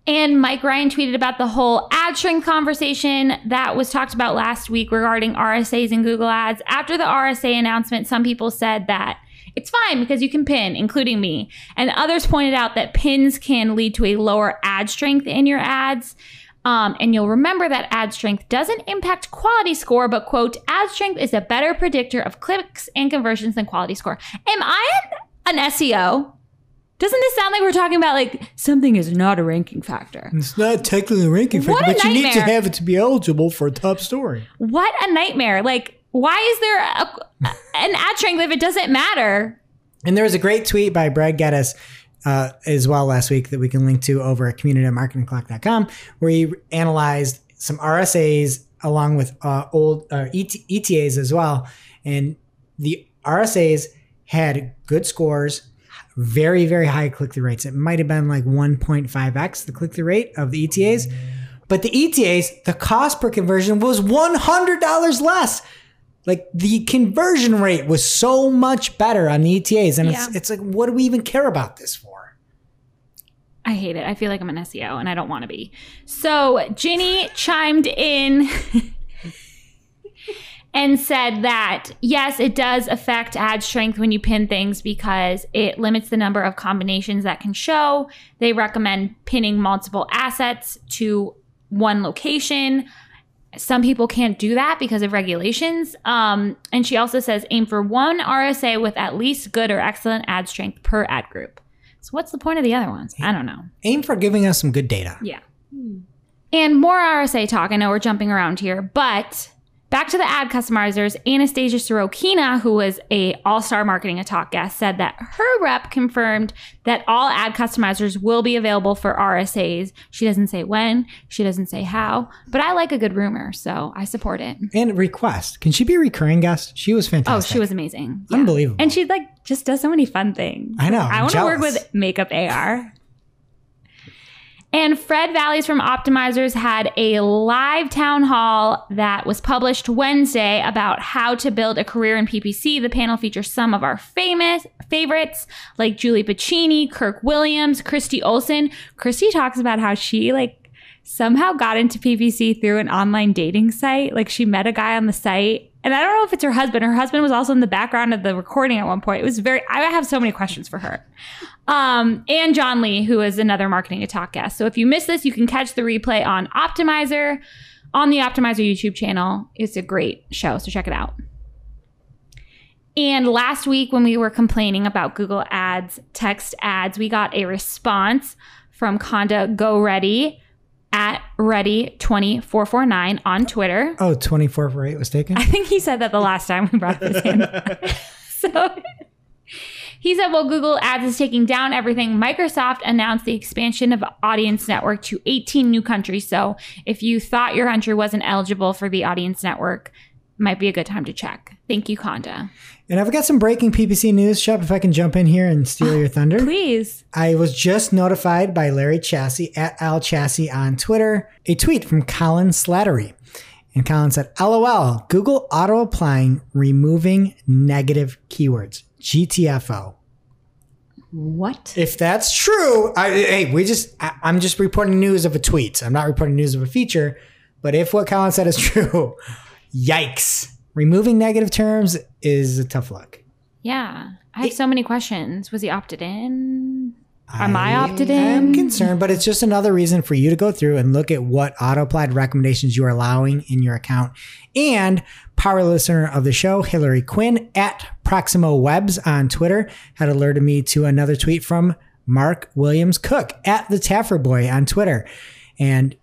And Mike Ryan tweeted about the whole ad strength conversation that was talked about last week regarding RSAs and Google Ads. After the RSA announcement, some people said that it's fine because you can pin, including me. And others pointed out that pins can lead to a lower ad strength in your ads. Um, and you'll remember that ad strength doesn't impact quality score, but quote, ad strength is a better predictor of clicks and conversions than quality score. Am I an, an SEO? Doesn't this sound like we're talking about like something is not a ranking factor? It's not technically a ranking factor, a but you need to have it to be eligible for a top story. What a nightmare. Like, why is there a, an ad strength if it doesn't matter? And there was a great tweet by Brad Geddes uh, as well last week that we can link to over at community.marketingoclock.com where he analyzed some RSAs along with uh, old uh, ETAs as well. And the RSAs had good scores, very, very high click through rates. It might have been like 1.5x the click through rate of the ETAs. But the ETAs, the cost per conversion was $100 less like the conversion rate was so much better on the ETAs, and Yeah. it's it's like, what do we even care about this for? I hate it. I feel like I'm an SEO and I don't want to be. So Ginny chimed in <laughs> and said that yes, it does affect ad strength when you pin things because it limits the number of combinations that can show. They recommend pinning multiple assets to one location. Some people can't do that because of regulations. Um, and she also says aim for one RSA with at least good or excellent ad strength per ad group. So what's the point of the other ones? I don't know. Aim for giving us some good data. Yeah. And more RSA talk. I know we're jumping around here, but back to the ad customizers. Anastasia Sorokina, who was a all-star marketing o'clock guest, said that her rep confirmed that all ad customizers will be available for RSAs. She doesn't say when, she doesn't say how, but I like a good rumor, so I support it. And request. Can she be a recurring guest? She was fantastic. Oh, she was amazing. Yeah. Unbelievable. And she like just does so many fun things. I know, I I'm want to work with makeup AR. And Fred Vallaeys from Optmyzr's had a live town hall that was published Wednesday about how to build a career in PPC. The panel features some of our famous favorites like Julie Bacchini, Kirk Williams, Christi Olson. Christi talks about how she like somehow got into PPC through an online dating site. Like she met a guy on the site. And I don't know if it's her husband. Her husband was also in the background of the recording at one point. It was very, I have so many questions for her. Um, and John Lee, who is another marketing o'clock guest. So if you missed this, you can catch the replay on Optmyzr on the Optmyzr YouTube channel. It's a great show, so check it out. And last week, when we were complaining about Google Ads, text ads, we got a response from Conda Go Ready at Ready2449 on Twitter. Oh, 24 for 8 was taken? I think he said that the last time we brought this in. <laughs> so he said, well, Google Ads is taking down everything. Microsoft announced the expansion of Audience Network to 18 new countries. So if you thought your country wasn't eligible for the Audience Network, might be a good time to check. Thank you, Conda. And I've got some breaking PPC news, Shep, if I can jump in here and steal oh, your thunder. Please. I was just notified by Larry Chassis at Al Chassis on Twitter, a tweet from Colin Slattery. And Colin said, LOL, Google auto applying, removing negative keywords. GTFO. What? If that's true, I, hey, we just, I, I'm just reporting news of a tweet. I'm not reporting news of a feature. But if what Colin said is <laughs> true, yikes. Removing negative terms is a tough look. Yeah. I have so many questions. Was he opted in? Am I opted in? I'm concerned, but it's just another reason for you to go through and look at what auto applied recommendations you are allowing in your account. And power listener of the show, Hillary Quinn at Proximo Webs on Twitter, had alerted me to another tweet from Mark Williams Cook at the Taffer Boy on Twitter. And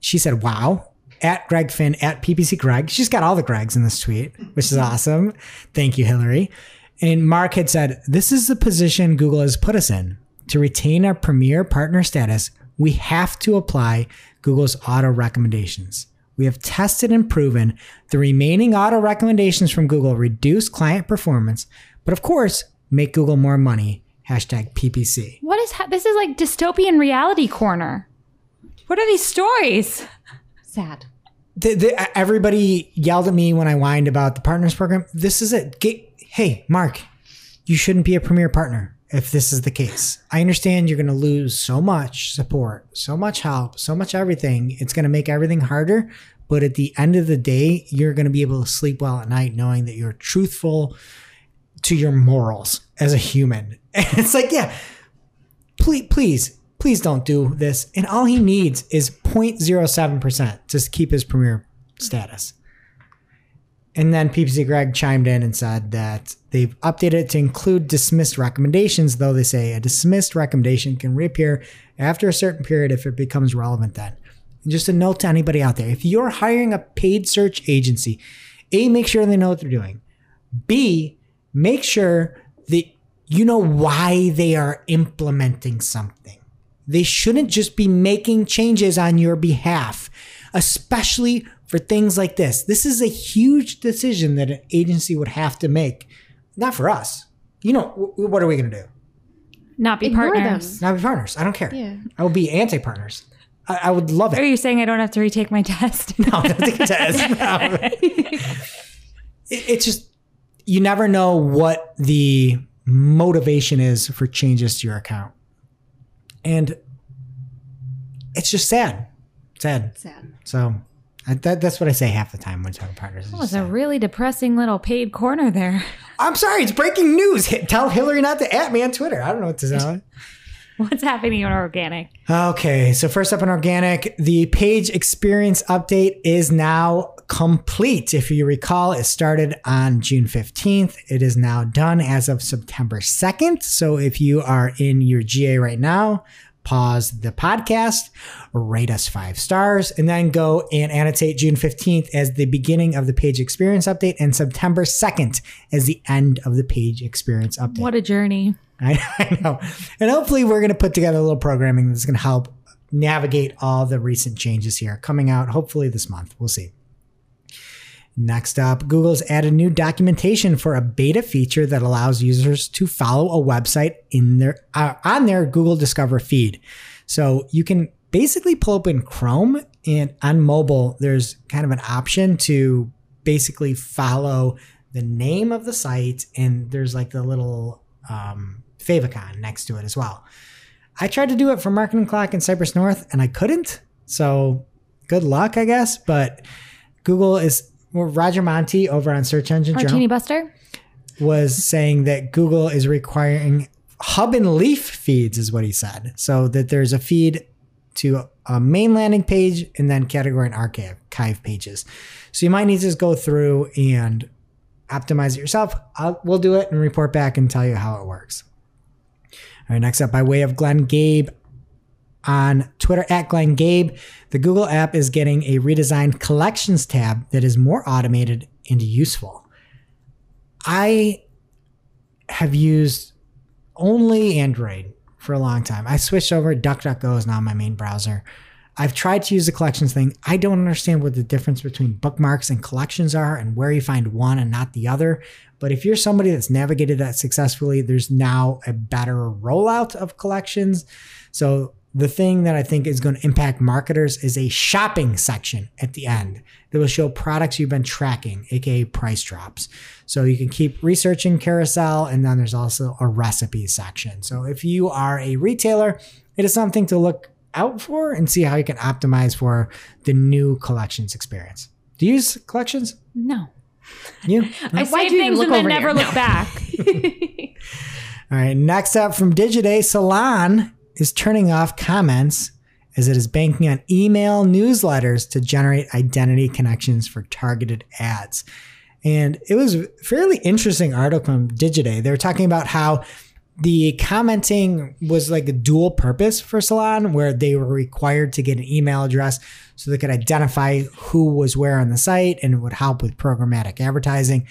she said, Wow. At Greg Finn, at PPC Greg. She's got all the Gregs in this tweet, which is awesome. Thank you, Hillary. And Mark had said, This is the position Google has put us in. To retain our premier partner status, we have to apply Google's auto recommendations. We have tested and proven the remaining auto recommendations from Google reduce client performance, but of course, make Google more money. Hashtag PPC. What is ha- this? Is like dystopian reality corner. What are these stories? Sad. The, the, everybody yelled at me when I whined about the partners program. This is it. Get, hey, Mark, you shouldn't be a premier partner if this is the case. I understand you're going to lose so much support, so much help, so much everything. It's going to make everything harder. But at the end of the day, you're going to be able to sleep well at night knowing that you're truthful to your morals as a human. And <laughs> it's like, yeah, please, please, please don't do this. And all he needs is 0.07% to keep his premier status. And then PPC Greg chimed in and said that they've updated it to include dismissed recommendations, though they say a dismissed recommendation can reappear after a certain period if it becomes relevant then. And just a note to anybody out there if you're hiring a paid search agency, A, make sure they know what they're doing. B, make sure that you know why they are implementing something. They shouldn't just be making changes on your behalf, especially for things like this. This is a huge decision that an agency would have to make. Not for us. You know, w- what are we going to do? Not be Ignore partners. them. Not be partners. I don't care. Yeah. I would be anti partners. I, I would love it. Are you saying I don't have to retake my test? <laughs> No, don't take a test. No. <laughs> It- it's just, you never know what the motivation is for changes to your account. And it's just sad. Sad. Sad. So I, that, that's what I say half the time when talking partners. That was a sad. really depressing little paid corner there. I'm sorry, it's breaking news. Tell Hillary not to at me on Twitter. I don't know what to say. <laughs> What's happening on organic? Okay, so first up on organic, the page experience update is now complete. If you recall, it started on June 15th. It is now done as of September 2nd. So if you are in your GA right now, pause the podcast, rate us five stars, and then go and annotate June 15th as the beginning of the page experience update and September 2nd as the end of the page experience update. What a journey. I, <laughs> I know. And hopefully, we're going to put together a little programming that's going to help navigate all the recent changes here coming out hopefully this month. We'll see. Next up, Google's added new documentation for a beta feature that allows users to follow a website in their uh, on their Google Discover feed. So you can basically pull open Chrome and on mobile, there's kind of an option to basically follow the name of the site, and there's like the little um, favicon next to it as well. I tried to do it for Marketing O'Clock and Cypress North, and I couldn't. So good luck, I guess. But Google is Roger Montti over on Search Engine Journal Buster? was saying that Google is requiring hub and leaf feeds, is what he said. So that there's a feed to a main landing page and then category and archive pages. So you might need to just go through and optimize it yourself. I'll, we'll do it and report back and tell you how it works. All right, next up, by way of Glenn Gabe on Twitter at Glenn Gabe, the Google app is getting a redesigned collections tab that is more automated and useful. I have used only Android for a long time. I switched over. DuckDuckGo is now my main browser. I've tried to use the collections thing. I don't understand what the difference between bookmarks and collections are and where you find one and not the other. But if you're somebody that's navigated that successfully, there's now a better rollout of collections. So the thing that I think is going to impact marketers is a shopping section at the end that will show products you've been tracking, aka price drops. So you can keep researching carousel, and then there's also a recipe section. So if you are a retailer, it is something to look out for and see how you can optimize for the new collections experience. Do you use collections? No. You? I Why'd save you things look and then never here? look back. <laughs> All right. Next up from Digiday, Salon is turning off comments as it is banking on email newsletters to generate identity connections for targeted ads. And it was a fairly interesting article from Digiday. They were talking about how the commenting was like a dual purpose for Salon, where they were required to get an email address so they could identify who was where on the site and it would help with programmatic advertising.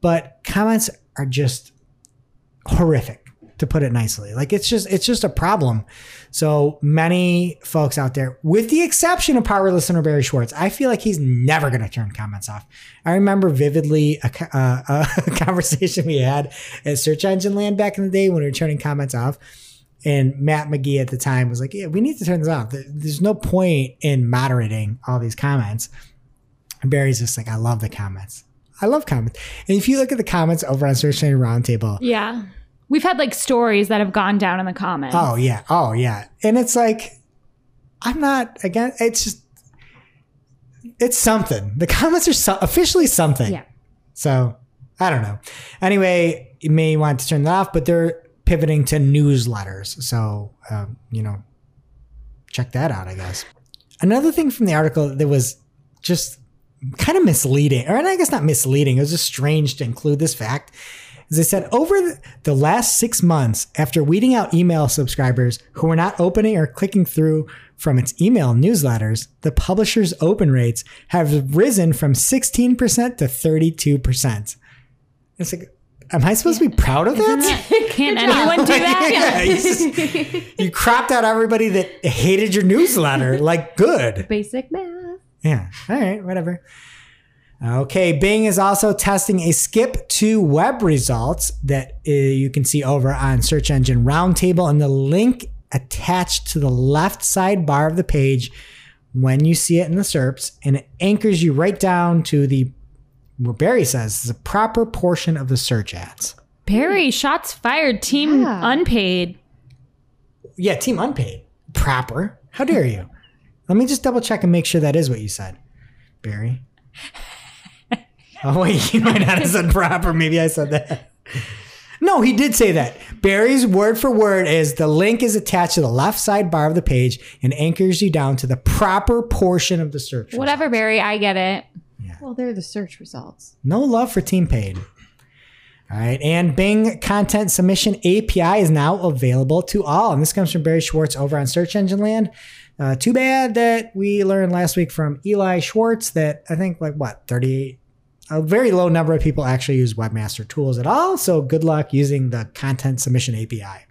But comments are just horrific to put it nicely. Like it's just it's just a problem. So many folks out there, with the exception of power listener Barry Schwartz, I feel like he's never going to turn comments off. I remember vividly a, uh, <laughs> a conversation we had at Search Engine Land back in the day when we were turning comments off. And Matt McGee at the time was like, "Yeah, we need to turn this off. There's no point in moderating all these comments." And Barry's just like, "I love the comments. I love comments." And if you look at the comments over on Search Engine Roundtable, Yeah. We've had like stories that have gone down in the comments. Oh yeah. Oh yeah. And it's like, I'm not again. It's just, it's something. The comments are so, officially something. Yeah. So I don't know. Anyway, you may want to turn that off, but they're pivoting to newsletters. So um, you know, check that out. I guess. Another thing from the article that was just kind of misleading, or I guess not misleading. It was just strange to include this fact. As they said, over the- the last six months, after weeding out email subscribers who were not opening or clicking through from its email newsletters, the publisher's open rates have risen from 16% to 32%. It's like, am I supposed to be proud of that? Can anyone do that? yeah, you, just- you cropped out everybody that hated your newsletter. Like, good. Basic math. Yeah. All right. Whatever. Okay. Bing is also testing a skip to web results that uh, you can see over on Search Engine Roundtable and the link attached to the left sidebar of the page when you see it in the SERPs and it anchors you right down to the what Barry says is a proper portion of the search ads. Barry, shots fired. Team Yeah. unpaid. Yeah, team unpaid. Proper. How dare you? Let me just double check and make sure that is what you said, Barry. <laughs> Oh wait, you might not have said proper. Maybe I said that. No, he did say that. Barry's word for word is the link is attached to the left sidebar of the page and anchors you down to the proper portion of the search. Whatever, Barry. I get it. Well, they're the search results. No love for Team Paid. All right. And Bing Content Submission API is now available to all. And this comes from Barry Schwartz over on Search Engine Land. Uh, too bad that we learned last week from Eli Schwartz that I think, like, what, 38, a very low number of people actually use Webmaster Tools at all. So good luck using the Content Submission API.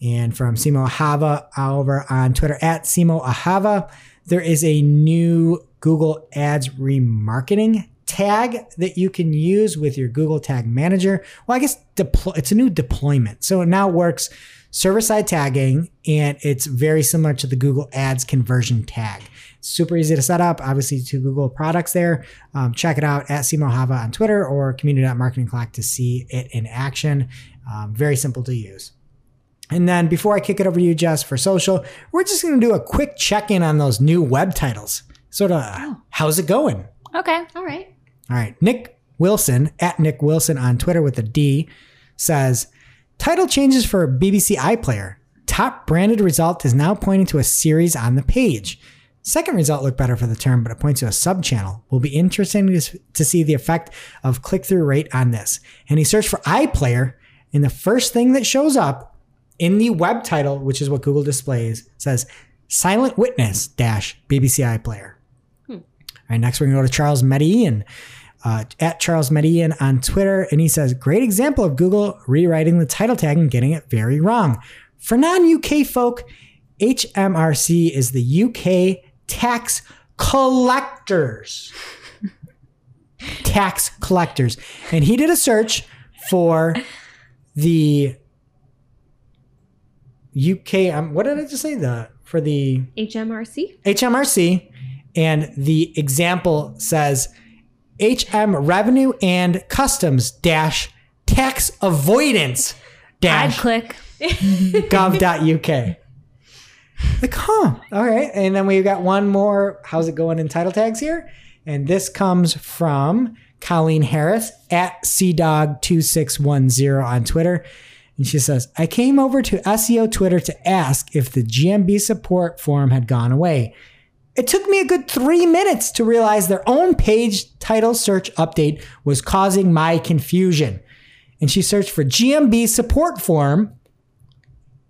And from Simo Ahava over on Twitter at Simo Ahava, there is a new Google Ads remarketing tag that you can use with your Google Tag Manager. Well, I guess deploy, it's a new deployment. So it now works server side tagging and it's very similar to the Google Ads conversion tag. Super easy to set up. Obviously, to Google products there. Um, check it out at Simo Ahava on Twitter or community.marketing o'clock to see it in action. Um, very simple to use. And then before I kick it over to you, Jess, for social, we're just going to do a quick check in on those new web titles. Sort of, how's it going? Okay. All right. All right. Nick Wilson, at Nick Wilson on Twitter with a D, says Title changes for BBC iPlayer. Top branded result is now pointing to a series on the page. Second result looked better for the term, but it points to a sub channel. Will be interesting to, to see the effect of click through rate on this. And he searched for iPlayer, and the first thing that shows up in the web title, which is what Google displays, says Silent Witness dash BBC iPlayer. All right, next we're gonna go to Charles Meaden, uh, at Charles Meaden on Twitter, and he says, "Great example of Google rewriting the title tag and getting it very wrong. For non-UK folk, HMRC is the UK tax collectors. tax collectors, and he did a search for the UK. Um, what did I just say? The for the HMRC. HMRC, and the example says HM revenue and customs dash tax avoidance I'd dash click. gov.uk. Like, huh. All right. And then we've got one more. How's it going in title tags here? And this comes from Colleen Harris at CDog2610 on Twitter. And she says, I came over to SEO Twitter to ask if the GMB support forum had gone away. It took me a good three minutes to realize their own page title search update was causing my confusion. And she searched for GMB support forum.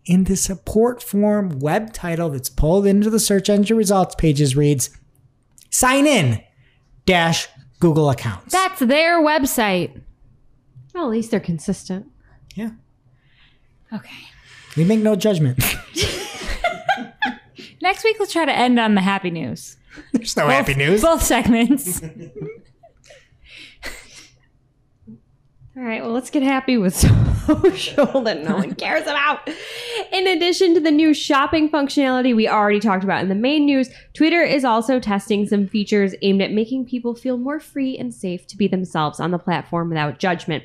In the support form web title that's pulled into the search engine results pages reads sign in dash Google accounts. That's their website. Well, at least they're consistent. yeah. Okay. We make no judgment. <laughs> Next week, let's try to end on the happy news. There's no happy news. Both segments. <laughs> All right, well, let's get happy with <laughs> social that no one cares about. In addition to the new shopping functionality we already talked about in the main news, Twitter is also testing some features aimed at making people feel more free and safe to be themselves on the platform without judgment.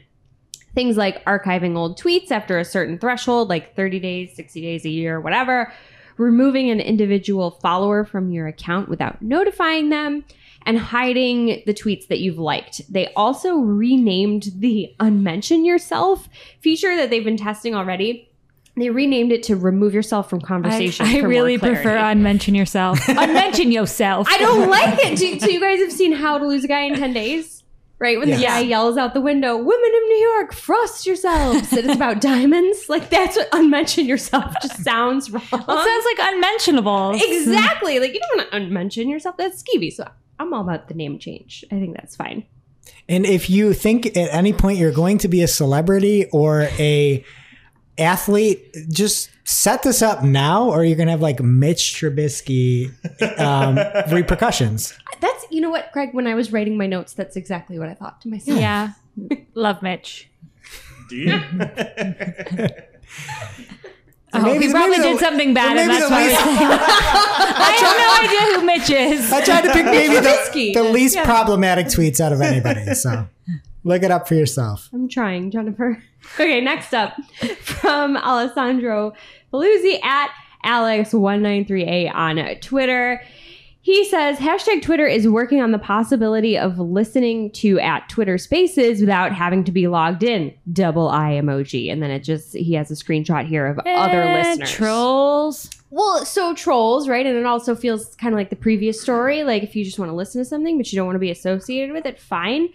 Things like archiving old tweets after a certain threshold, like 30 days, 60 days, a year, whatever, removing an individual follower from your account without notifying them, and hiding the tweets that you've liked. They also renamed the unmention yourself feature that they've been testing already. They renamed it to remove yourself from conversation. I for really prefer unmention yourself. <laughs> unmention yourself. I don't like it. Do, so you guys have seen How to Lose a Guy in 10 Days? Right? When the guy yells out the window, Women in New York, frost yourselves. And it's about <laughs> diamonds. Like that's what unmention yourself just sounds <laughs> wrong. Well, it sounds like unmentionable. exactly. Like you don't want to unmention yourself. That's skeevy. So I'm all about the name change. I think that's fine. And if you think at any point you're going to be a celebrity or a athlete, just set this up now, or you're gonna have like Mitch Trubisky um, <laughs> repercussions. That's you know what, Greg. When I was writing my notes, that's exactly what I thought to myself. Yeah. <laughs> Love Mitch. Do you? <laughs> Oh, maybe- he probably maybe the- did something bad, and maybe that's the why least- I have no idea who Mitch is. I tried to pick maybe the, the least problematic tweets out of anybody. So look it up for yourself. I'm trying, Jennifer. <laughs> Okay, next up <laughs> from Alessandro Paluzzi at Alex1938 on Twitter. He says hashtag Twitter is working on the possibility of listening to at Twitter Spaces without having to be logged in. Double eye emoji, and then it just he has a screenshot here of other Eh, listeners. Trolls. Well, so trolls, right? And it also feels kind of like the previous story. Like if you just want to listen to something, but you don't want to be associated with it, fine.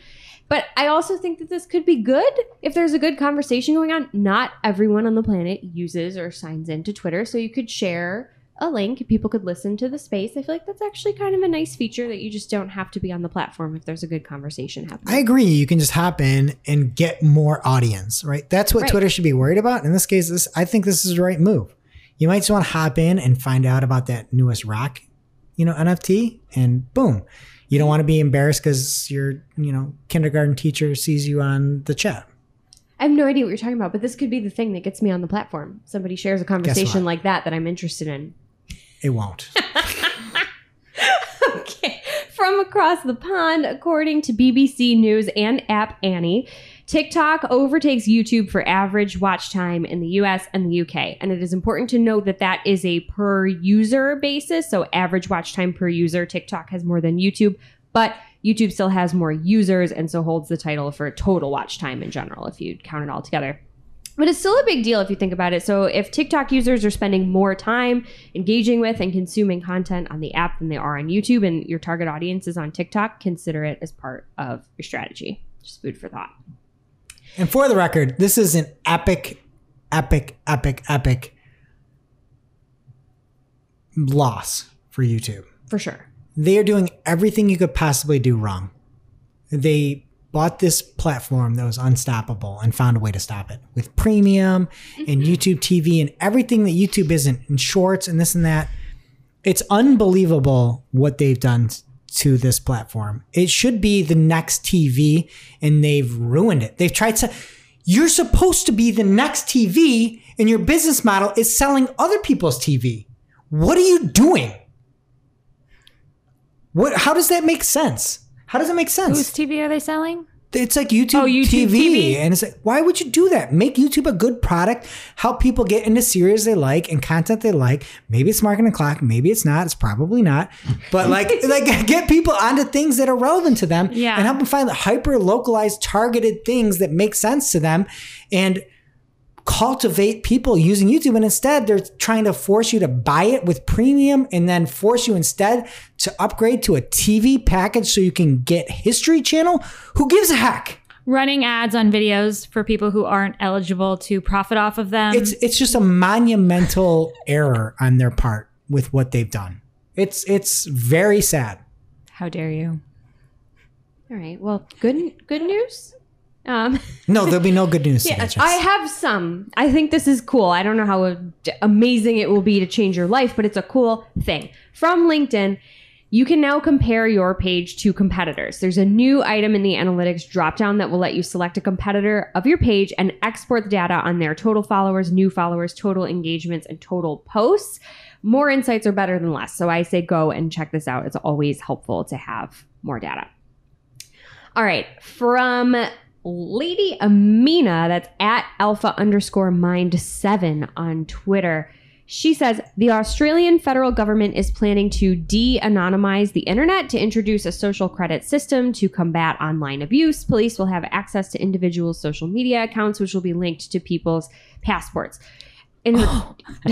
But I also think that this could be good if there's a good conversation going on. Not everyone on the planet uses or signs into Twitter, so you could share a link. People could listen to the space. I feel like that's actually kind of a nice feature that you just don't have to be on the platform if there's a good conversation happening. I agree. You can just hop in and get more audience, right? That's what Right. Twitter should be worried about. In this case, this I think this is the right move. You might just want to hop in and find out about that newest rock, you know, NFT, and boom. You don't want to be embarrassed because your, you know, kindergarten teacher sees you on the chat. I have no idea what you're talking about, but this could be the thing that gets me on the platform. Somebody shares a conversation like that that I'm interested in. It won't. <laughs> okay. From across the pond, according to BBC News and App Annie, TikTok overtakes YouTube for average watch time in the US and the UK. And it is important to note that that is a per user basis. So, average watch time per user, TikTok has more than YouTube, but YouTube still has more users and so holds the title for total watch time in general if you count it all together. But it's still a big deal if you think about it. So if TikTok users are spending more time engaging with and consuming content on the app than they are on YouTube and your target audience is on TikTok, consider it as part of your strategy. Just food for thought. And for the record, this is an epic, epic, epic, epic loss for YouTube. For sure. They are doing everything you could possibly do wrong. They bought this platform that was unstoppable and found a way to stop it with premium and mm-hmm. YouTube TV and everything that YouTube isn't and shorts and this and that. It's unbelievable what they've done to this platform. It should be the next TV and they've ruined it. They've tried to you're supposed to be the next TV and your business model is selling other people's TV. What are you doing? What how does that make sense? How does it make sense? Whose TV are they selling? It's like YouTube, Oh, YouTube TV. TV. And it's like, why would you do that? Make YouTube a good product, help people get into series they like and content they like. Maybe it's marketing o'clock, maybe it's not, it's probably not. But like <laughs> like get people onto things that are relevant to them Yeah. and help them find the hyper localized targeted things that make sense to them. And cultivate people using YouTube. And instead, they're trying to force you to buy it with premium and then force you instead to upgrade to a TV package so you can get History Channel. Who gives a heck? Running ads on videos for people who aren't eligible to profit off of them. It's it's just a monumental error on their part with what they've done. It's it's very sad. How dare you? All right. Well, good good news. Um, No, there'll be no good news <laughs> yeah. I have some. I think this is cool. I don't know how amazing it will be to change your life, but it's a cool thing. From LinkedIn, you can now compare your page to competitors. There's a new item in the analytics dropdown that will let you select a competitor of your page and export the data on their total followers, new followers, total engagements, and total posts. More insights are better than less. So I say go and check this out. It's always helpful to have more data. All right. From Lady Amina, that's at alpha underscore mind seven on Twitter. She says the Australian federal government is planning to de anonymize the internet to introduce a social credit system to combat online abuse. Police will have access to individuals' social media accounts, which will be linked to people's passports. And <gasps> <laughs>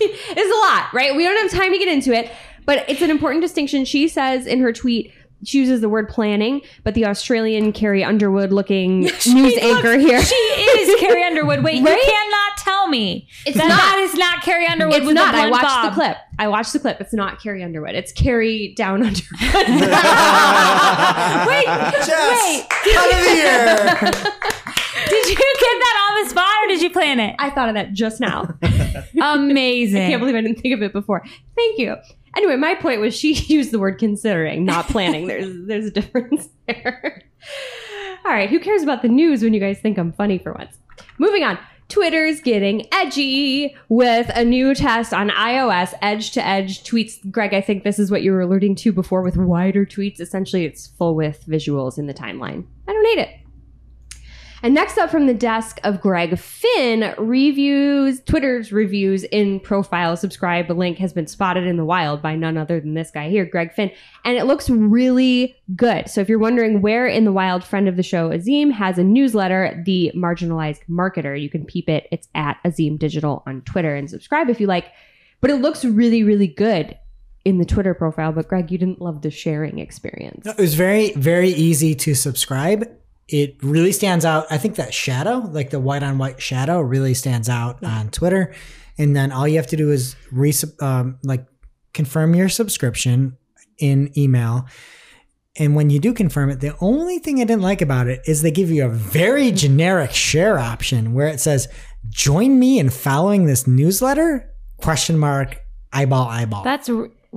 it's a lot, right? We don't have time to get into it, but it's an important distinction. She says in her tweet, she uses the word planning, but the Australian Carrie Underwood looking <laughs> news anchor here. She is Carrie <laughs> Underwood. Wait, Right? you cannot tell me It's that not. that is not Carrie Underwood. It's with not. The I watched bob. the clip. I watched the clip. It's not Carrie Underwood. It's Carrie Down Underwood. <laughs> Wait, Jess, wait. out of here. Did you get that on the spot or did you plan it? I thought of that just now. Amazing. I can't believe I didn't think of it before. Thank you. Anyway, my point was she <laughs> used the word considering, not planning. <laughs> there's there's a difference <laughs> there. All right, who cares about the news when you guys think I'm funny for once? Moving on. Twitter's getting edgy with a new test on iOS, edge to edge tweets. Greg, I think this is what you were alluding to before with wider tweets. Essentially, it's full width visuals in the timeline. I don't hate it. And next up from the desk of Greg Finn, reviews, Twitter's reviews in profile. Subscribe link has been spotted in the wild by none other than this guy here, Greg Finn. And it looks really good. So if you're wondering where in the wild, friend of the show, Azeem, has a newsletter, The Marginalized Marketer, you can peep it. It's at Azeem Digital on Twitter and subscribe if you like. But it looks really, really good in the Twitter profile. But Greg, you didn't love the sharing experience. It was very, very easy to subscribe. It really stands out. I think that shadow, like the white on white shadow, really stands out on Twitter. And then all you have to do is re- um, like confirm your subscription in email. And when you do confirm it, the only thing I didn't like about it is they give you a very generic share option where it says, "Join me in following this newsletter?" Question mark eyeball eyeball. That's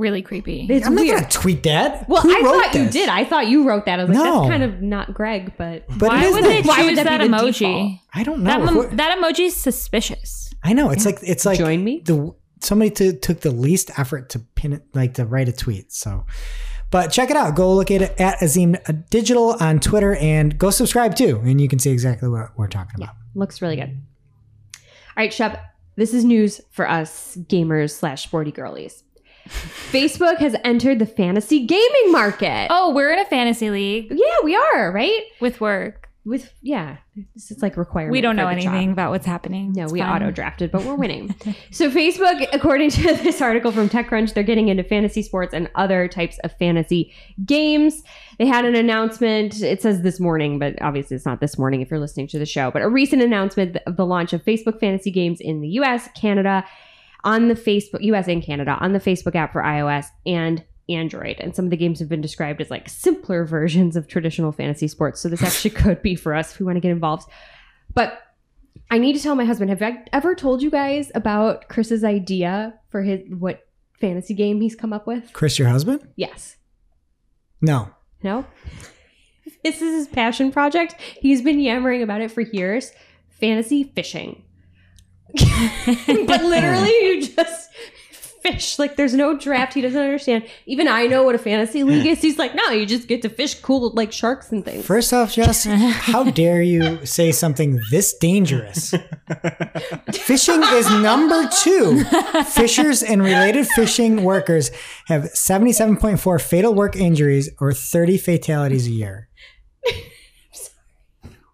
really creepy. It's I'm not gonna tweet that. Well, Who I wrote thought you did. I thought you wrote that. I was like, No. that's kind of not Greg, but But Why is would they Why would choose that that, be emoji? default? I don't know. That, If mo- we're- emoji's suspicious. I know it's like it's like Join me? The somebody to, took the least effort to pin it, like to write a tweet. So, but check it out. Go look at it at Azeem uh, Digital on Twitter and go subscribe too, and you can see exactly what we're talking about. looks really good. All right, Shep. This is news for us gamers slash sporty girlies. Facebook has entered the fantasy gaming market. Oh, we're in a fantasy league Yeah, we are right with work. with yeah. This is like requirement. We don't know the job. anything about what's happening. No, It's we auto drafted, but we're winning. <laughs> so, Facebook, according to <laughs> this article from TechCrunch, they're getting into fantasy sports and other types of fantasy games. They had an announcement. It says this morning, but obviously it's not this morning if you're listening to the show. But a recent announcement of the launch of Facebook fantasy games in the US, Canada, on the Facebook, US and Canada, on the Facebook app for iOS and Android. And some of the games have been described as like simpler <laughs> versions of traditional fantasy sports. So this actually <laughs> could be for us if we want to get involved. But I need to tell my husband, have I ever told you guys about Chris's idea for his what fantasy game he's come up with? Chris, your husband? Yes. No. No? <laughs> This is his passion project. He's been yammering about it for years. Fantasy fishing. But literally you just fish. Like there's no draft. He doesn't understand. Even I know what a fantasy league is. He's like, no, you just get to fish cool like sharks and things. First off, Jess, how <laughs> dare you say something this dangerous? Fishing is number two. Fishers and related fishing workers have 77.4 fatal work injuries or 30 fatalities a year.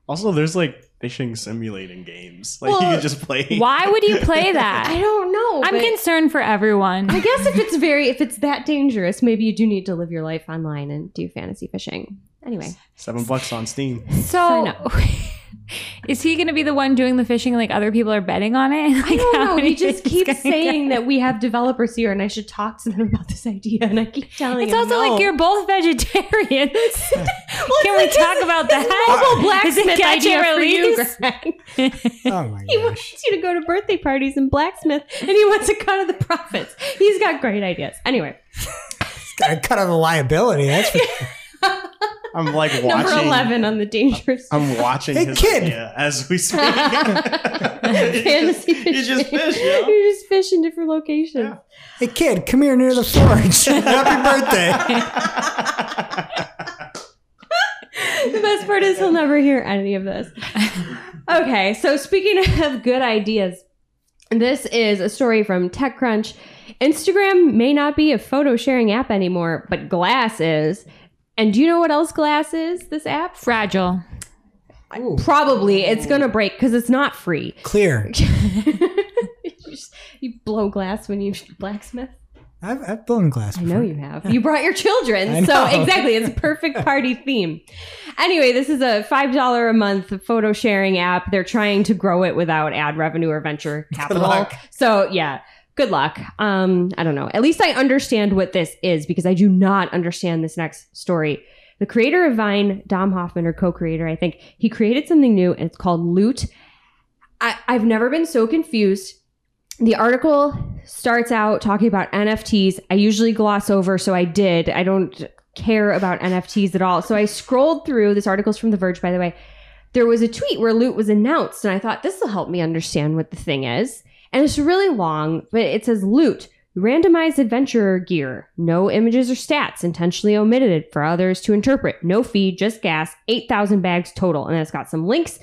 Also, there's like fishing simulating games. Like Well, you could just play. Why would you play <laughs> that? I don't know. I'm concerned for everyone. I guess if it's <laughs> very if it's that dangerous, maybe you do need to live your life online and do fantasy fishing. Anyway, Seven bucks on Steam. So, now. <laughs> is he going to be the one doing the fishing? Like other people are betting on it? <laughs> Like, I don't know. many He just fish keeps saying that we have developers here, and I should talk to them <laughs> about this idea. And I keep telling them. It's him also no. like you're both vegetarians. <laughs> Can we like talk his- about his that? mobile blacksmith idea and for you, release? Greg. Oh my He wants you to go to birthday parties and blacksmith, and he wants a cut of the profits. He's got great ideas. Anyway, Gotta cut out the liability. That's for I'm like watching. number eleven on the dangerous I'm watching Hey, his kid. as we speak. <laughs> <laughs> fantasy fishing. You just fish, yo. You just fish in different locations. Hey kid, come here near the forge. <laughs> Happy birthday. the best part is he'll never hear any of this. Okay, so speaking of good ideas, this is a story from TechCrunch. Instagram may not be a photo sharing app anymore, but Glass is. And do you know what else Glass is? This app? Fragile. Ooh, Probably it's gonna break because it's not free. clear. <laughs> you, just- you blow glass when you <laughs> blacksmith. I've, I've blown glass. I know you have. You brought your children. <laughs> So exactly, it's a perfect party theme. Anyway, this is a $5 a month photo sharing app. They're trying to grow it without ad revenue or venture capital. luck. So yeah, good luck. Um, I don't know. At least I understand what this is because I do not understand this next story. The creator of Vine, Dom Hofmann, or co-creator, I think, he created something new and it's called Loot. I, I've never been so confused the article starts out talking about NFTs. I usually gloss over, so I did. I don't care about NFTs at all. So I scrolled through. This article's from The Verge, by the way. There was a tweet where Loot was announced, and I thought this will help me understand what the thing is. And it's really long, but it says Loot. Randomized adventurer gear. No images or stats intentionally omitted for others to interpret. No fee, just gas. 8,000 bags total. And then it's got some links.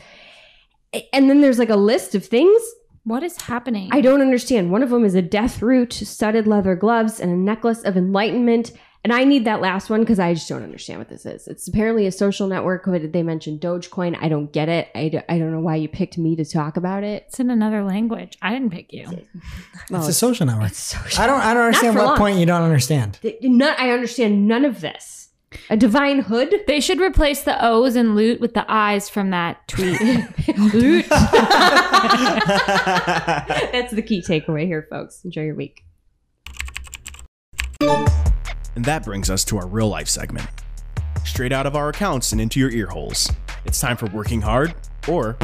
And then there's like a list of things What is happening? I don't understand. One of them is a death root, studded leather gloves, and a necklace of enlightenment. And I need that last one because I just don't understand what this is. It's apparently a social network. What did they mention? Dogecoin. I don't get it. I, d- I don't know why you picked me to talk about it. It's in another language. I didn't pick you. Well, It's a social network. it's social. I don't. I don't understand what long. point you don't understand. Th- None, I understand none of this. A divine hood. They should replace the O's in loot with the I's from that tweet. <laughs> Loot. <laughs> That's the key takeaway here, folks. Enjoy your week. And that brings us to our real life segment. Straight out of our accounts and into your ear holes. It's time for working hard or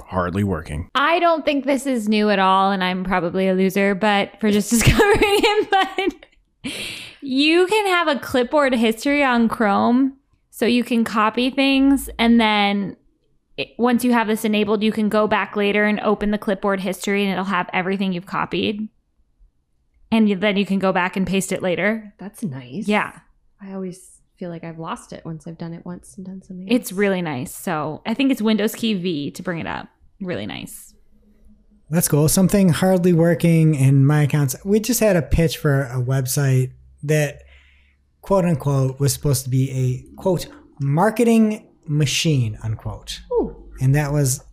hardly working. I don't think this is new at all, and I'm probably a loser, but for just <laughs> discovering it, but you can have a clipboard history on Chrome. So you can copy things, and then once you have this enabled, you can go back later and open the clipboard history, and it'll have everything you've copied. And then you can go back and paste it later. That's nice. Yeah, I always feel like I've lost it once I've done it once and done something. it's really nice. So I think it's Windows key V to bring it up. Really nice. That's cool. Something hardly working in my accounts. We just had a pitch for a website that, quote unquote, was supposed to be a quote marketing machine unquote, Ooh. and that was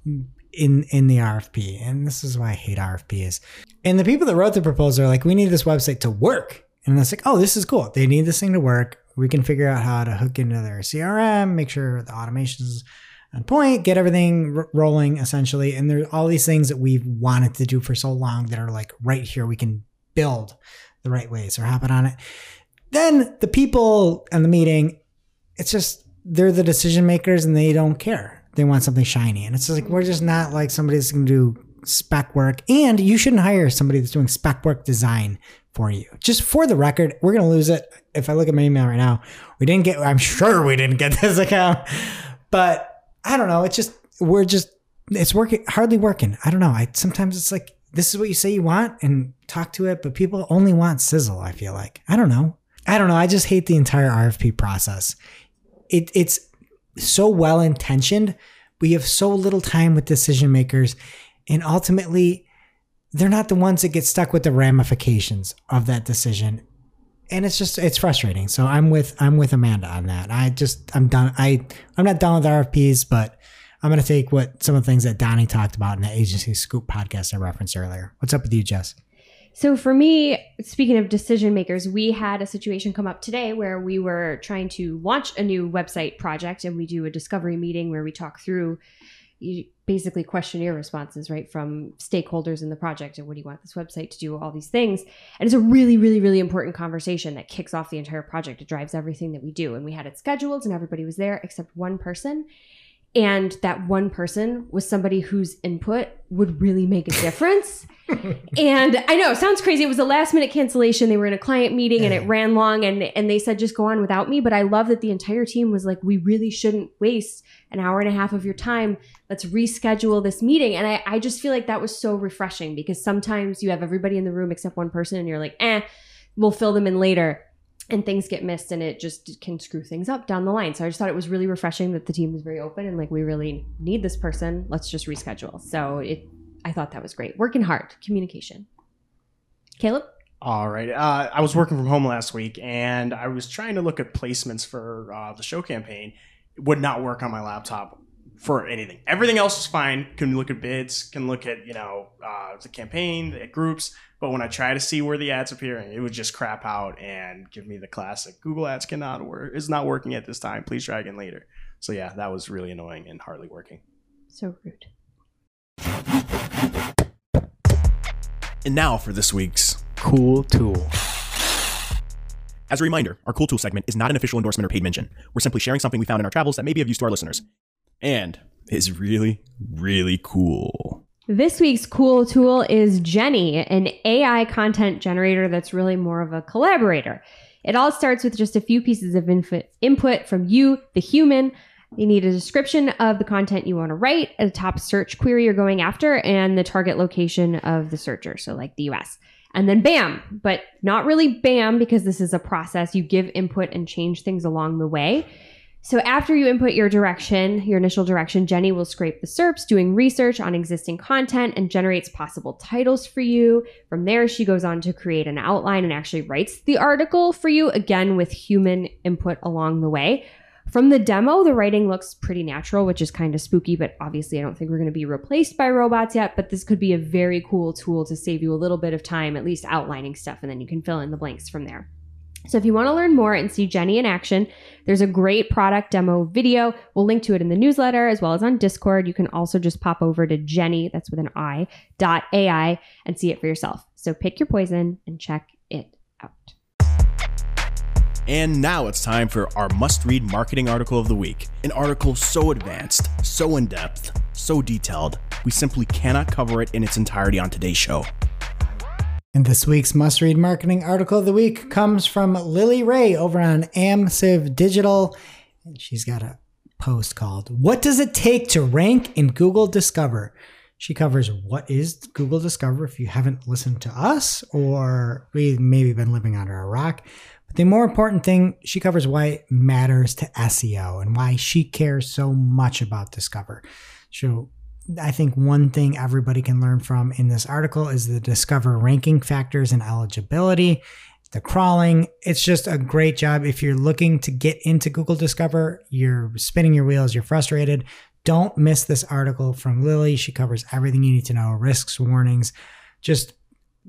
in in the RFP. And this is why I hate RFPs. And the people that wrote the proposal are like, we need this website to work. And it's like, oh, this is cool. They need this thing to work. We can figure out how to hook into their CRM, make sure the automations on point, get everything r- rolling essentially. And there's all these things that we've wanted to do for so long that are like right here. We can build the right ways or happen on it. Then the people in the meeting, it's just they're the decision makers and they don't care. They want something shiny. And it's just like we're just not like somebody that's gonna do spec work. And you shouldn't hire somebody that's doing spec work design for you. Just for the record, we're gonna lose it. If I look at my email right now, we didn't get I'm sure we didn't get <laughs> this account. But I don't know. It's just we're just it's working hardly working. I don't know. I sometimes it's like this is what you say you want and talk to it, but people only want sizzle, I feel like. I don't know. I don't know. I just hate the entire RFP process. It it's so well intentioned, you have so little time with decision makers and ultimately they're not the ones that get stuck with the ramifications of that decision and it's just it's frustrating so i'm with i'm with amanda on that i just i'm done i i'm not done with rfps but I'm going to take what some of the things that Donnie talked about in the Agency Scoop podcast I referenced earlier. What's up with you, Jess? So for me, speaking of decision makers, we had a situation come up today where we were trying to launch a new website project and we do a discovery meeting where we talk through basically questionnaire responses, right, from stakeholders in the project and what do you want this website to do, all these things. And it's a really, really, really important conversation that kicks off the entire project. It drives everything that we do. And we had it scheduled and everybody was there except one person. And that one person was somebody whose input would really make a difference. <laughs> and I know it sounds crazy. It was a last minute cancellation. They were in a client meeting and it ran long and and they said just go on without me. But I love that the entire team was like, we really shouldn't waste an hour and a half of your time. Let's reschedule this meeting. And I, I just feel like that was so refreshing because sometimes you have everybody in the room except one person and you're like, eh, we'll fill them in later. And things get missed and it just can screw things up down the line. So I just thought it was really refreshing that the team was very open and like, we really need this person. Let's just reschedule. So it, I thought that was great. Working hard, communication. Caleb? All right. Uh, I was working from home last week, and I was trying to look at placements for uh, the show campaign. It would not work on my laptop for anything. Everything else was fine. Can look at bids, can look at you know uh, the campaign, the groups. But when I try to see where the ads appearing, it would just crap out and give me the classic Google Ads cannot work. Is not working at this time. Please try again later. So yeah, that was really annoying and hardly working. So rude. And now for this week's Cool tool. As a reminder, our Cool Tool segment is not an official endorsement or paid mention. We're simply sharing something we found in our travels that may be of use to our listeners. And is really, really cool. This week's cool tool is Jenni, an AI content generator that's really more of a collaborator. It all starts with just a few pieces of input, from you, the human. You need a description of the content you want to write, a top search query you're going after, and the target location of the searcher, so like the US. And then bam, but not really bam because this is a process. You give input and change things along the way. So after you input your direction, your initial direction, Jenni will scrape the SERPs, doing research on existing content and generates possible titles for you. From there, she goes on to create an outline and actually writes the article for you, again with human input along the way. From the demo, the writing looks pretty natural, which is kind of spooky, but obviously I don't think we're going to be replaced by robots yet. But this could be a very cool tool to save you a little bit of time, at least outlining stuff, and then you can fill in the blanks from there. So if you want to learn more and see Jenni in action, there's a great product demo video. We'll link to it in the newsletter as well as on Discord. You can also just pop over to Jenni, that's with an I, dot AI and see it for yourself. So pick your poison and check it out. And now it's time for our must read marketing article of the week. An article so advanced, so in depth, so detailed, we simply cannot cover it in its entirety on today's show. And this week's must read marketing article of the week comes from Lily Ray over on Amsive Digital. And she's got a post called What Does It Take to Rank in Google Discover? She covers what is Google Discover if you haven't listened to us or we maybe been living under a rock. But the more important thing, she covers why it matters to SEO and why she cares so much about Discover. So I think one thing everybody can learn from in this article is the discover ranking factors and eligibility, the crawling. It's just a great job. If you're looking to get into Google Discover, you're spinning your wheels, you're frustrated. Don't miss this article from Lily. She covers everything you need to know risks, warnings, just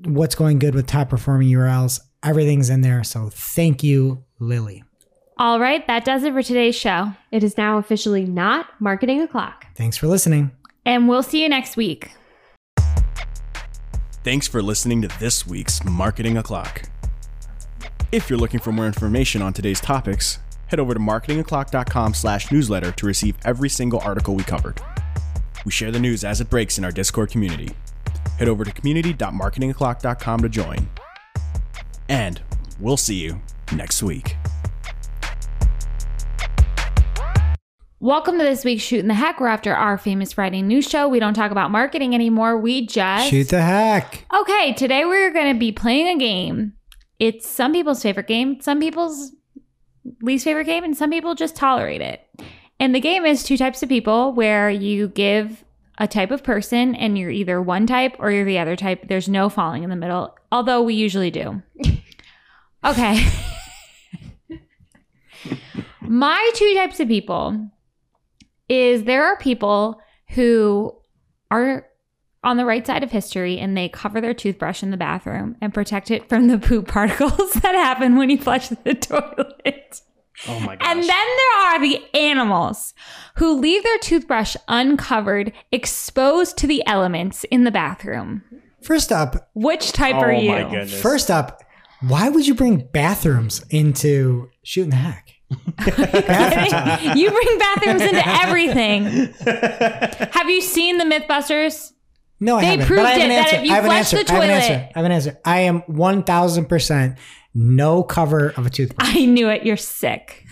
what's going good with top performing URLs. Everything's in there. So thank you, Lily. All right, that does it for today's show. It is now officially not marketing o'clock. Thanks for listening. And we'll see you next week. Thanks for listening to this week's Marketing O'Clock. If you're looking for more information on today's topics, head over to marketingoclock.com slash newsletter to receive every single article we covered. We share the news as it breaks in our Discord community. Head over to community.marketingoclock.com to join. And we'll see you next week. Welcome to this week's Shooting the Heck. We're after our famous writing news show. We don't talk about marketing anymore. We just Shoot the heck. Okay, today we're going to be playing a game. It's some people's favorite game, some people's least favorite game, and some people just tolerate it. And the game is two types of people where you give a type of person and you're either one type or you're the other type. There's no falling in the middle, although we usually do. <laughs> Okay. <laughs> My two types of people is there are people who are on the right side of history and they cover their toothbrush in the bathroom and protect it from the poop <laughs> particles that happen when you flush the <laughs> toilet. Oh my gosh. And then there are the animals who leave their toothbrush uncovered, exposed to the elements in the bathroom. First up, Which type oh are you? my goodness. first up, why would you bring bathrooms into shooting the heck? <laughs> You bring bathrooms into everything. Have you seen the Mythbusters? No, I They haven't. proved but I have an it that if you I have an flush answer. the I have an answer. I have an answer. I am one thousand percent no cover of a toothbrush. I knew it. You're sick.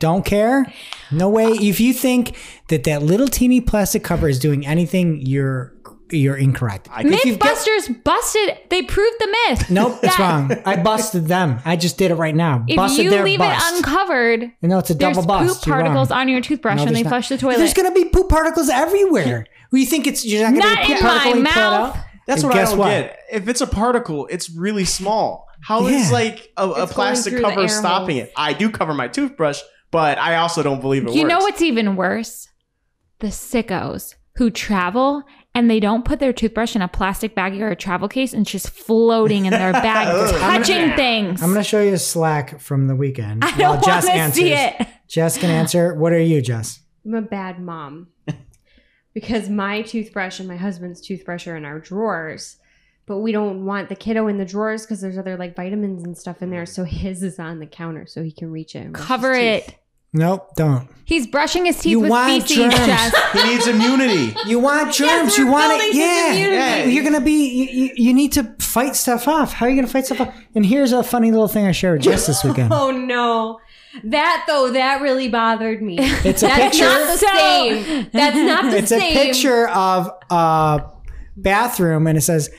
Don't care. No way. If you think that that little teeny plastic cover is doing anything, you're you're incorrect. If you've got- Mythbusters busted. They proved the myth. Nope, it's wrong. I busted them. I just did it right now. If busted you their leave bust. it uncovered, no, it's a there's double bust. poop You're wrong. particles on your toothbrush No, when they not. flush the toilet. There's gonna be poop particles everywhere. Well, <laughs> you think it's you're not gonna Not be a poop in my particle when you pull it mouth. out? That's And what I guess don't what? get. If it's a particle, it's really small. How is Yeah. like a, a It's going plastic through the cover air stopping holes. it? I do cover my toothbrush, but I also don't believe it You works. know what's even worse? The sickos who travel and they don't put their toothbrush in a plastic baggie or a travel case and it's just floating in their bag, <laughs> oh. Ugh. touching things. I'm gonna show you a Slack from the weekend. I don't while want to see it. Jess can answer. What are you, Jess? I'm a bad mom <laughs> because my toothbrush and my husband's toothbrush are in our drawers, but we don't want the kiddo in the drawers because there's other like vitamins and stuff in there. So his is on the counter so he can reach it. Cover it. teeth. It. Nope, don't. He's brushing his teeth You with want feces, germs. Jess. <laughs> He needs immunity. You want germs. we're you want it. building his Yeah. immunity. Yeah. You're gonna be. You, you, you need to fight stuff off. How are you gonna fight stuff off? And here's a funny little thing I shared with Jess this weekend. <laughs> Oh no. That though, that really bothered me. <laughs> It's a That's picture. not the So- same. That's not the It's a same. picture of a bathroom, and it says,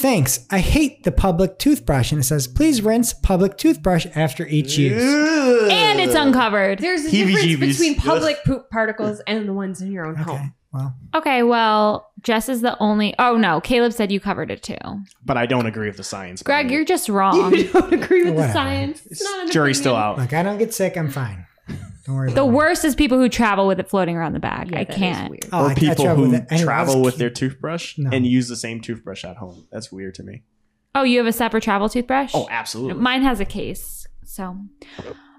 "Thanks. I hate the public toothbrush." And it says, "Please rinse public toothbrush after each use." And it's uncovered. There's a Heebie-jeebies. difference between public poop particles and the ones in your own Okay. home. Well, Okay, well, Jess is the only. Oh no, Caleb said you covered it too. But I don't agree with the science. Greg, behind you're just wrong. <laughs> You don't agree with the Whatever. science. It's not an jury's still opinion. out. look, I don't get sick. I'm fine. Don't worry. The about it. worst is people who travel with it floating around the bag. Yeah, I that is can't. weird. Oh, I- or I people travel who with it. Anyway, travel let's with their <laughs> toothbrush No. and use the same toothbrush at home. That's weird to me. Oh, you have a separate travel toothbrush? Oh, absolutely. Mine has a case. So,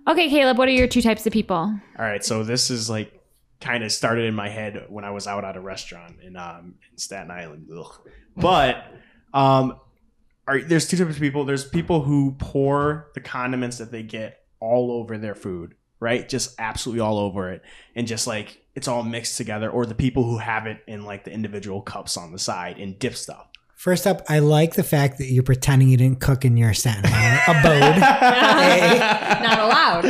okay, Caleb, what are your two types of people? All right, so this is like kind of started in my head when I was out at a restaurant in um in Staten Island. Ugh. But um are there's two types of people. There's people who pour the condiments that they get all over their food, right? Just absolutely all over it and just like it's all mixed together or the people who have it in like the individual cups on the side and dip stuff. First up, I like the fact that you're pretending you didn't cook in your Staten Island <laughs> abode. <laughs> <laughs> Not allowed.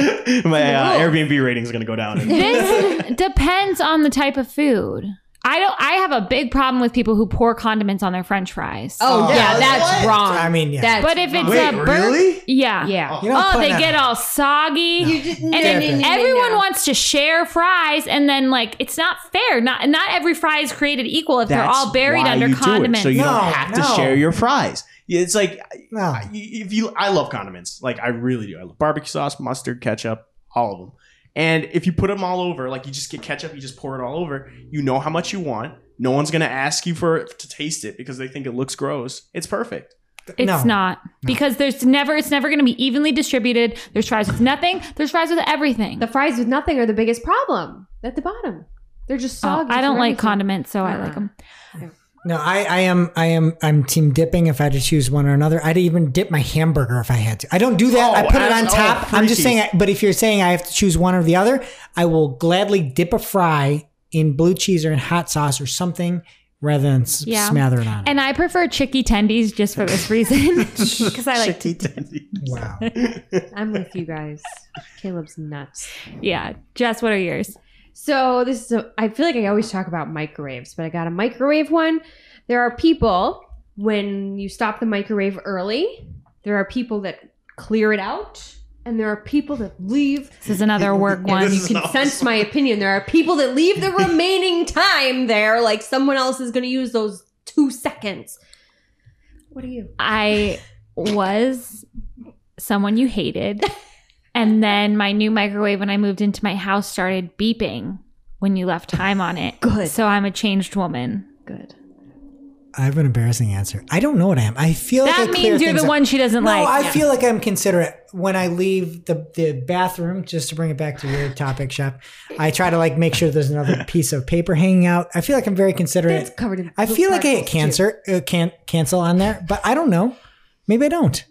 My uh, Airbnb rating is going to go down. This depends on the type of food. I don't. I have a big problem with people who pour condiments on their French fries. Oh, Oh, yeah, what? that's wrong. I mean, yeah. That's but if it's Wait, a burger, really? yeah, yeah. You Oh, oh they that- get all soggy. You just, and then everyone wants to share fries, and then like it's not fair. Not not every fry is created equal if they're all buried why under you do it, condiments. so you No, don't have to share your fries. It's like No. If you, I love condiments. Like I really do. I love barbecue sauce, mustard, ketchup, all of them. And if you put them all over, like you just get ketchup, you just pour it all over. You know how much you want. No one's gonna ask you for to taste it because they think it looks gross. It's perfect. It's No. not because there's never. It's never going to be evenly distributed. There's fries with nothing. There's fries with everything. The fries with nothing are the biggest problem at the bottom. They're just Oh, soggy. I don't like everything. condiments, so I Uh-uh. like uh-huh. them. No, I, I am I am I'm team dipping if I had to choose one or another. I'd even dip my hamburger if I had to. I don't do that. Oh, I put it I- on oh, top. I'm just freaky. saying but if you're saying I have to choose one or the other, I will gladly dip a fry in blue cheese or in hot sauce or something rather than s- Yeah. smother it on. it. And I prefer chicky tendies just for this reason <laughs> because I like. Chicky tendies. Wow. <laughs> <laughs> I'm with you guys. Caleb's nuts. Yeah, Jess, what are yours? So this is a, I feel like I always talk about microwaves, but I got a microwave one. There are people when you stop the microwave early, there are people that clear it out, and there are people that leave. This is another <laughs> work one. This you can awesome. sense my opinion. There are people that leave the <laughs> remaining time there, like someone else is going to use those two seconds. What are you? I <laughs> was someone you hated, And then my new microwave when I moved into my house started beeping when you left time on it. <sighs> Good. So I'm a changed woman. Good. I have an embarrassing answer. I don't know what I am. I feel like I That clear means you're things the up. one she doesn't No, like. I feel like I'm considerate when I leave the, the bathroom, just to bring it back to your topic, Chef. I try to like make sure there's another <laughs> piece of paper hanging out. I feel like I'm very considerate. It's covered in. I feel like I hit cancer, uh, can cancel on there, but I don't know. Maybe I don't.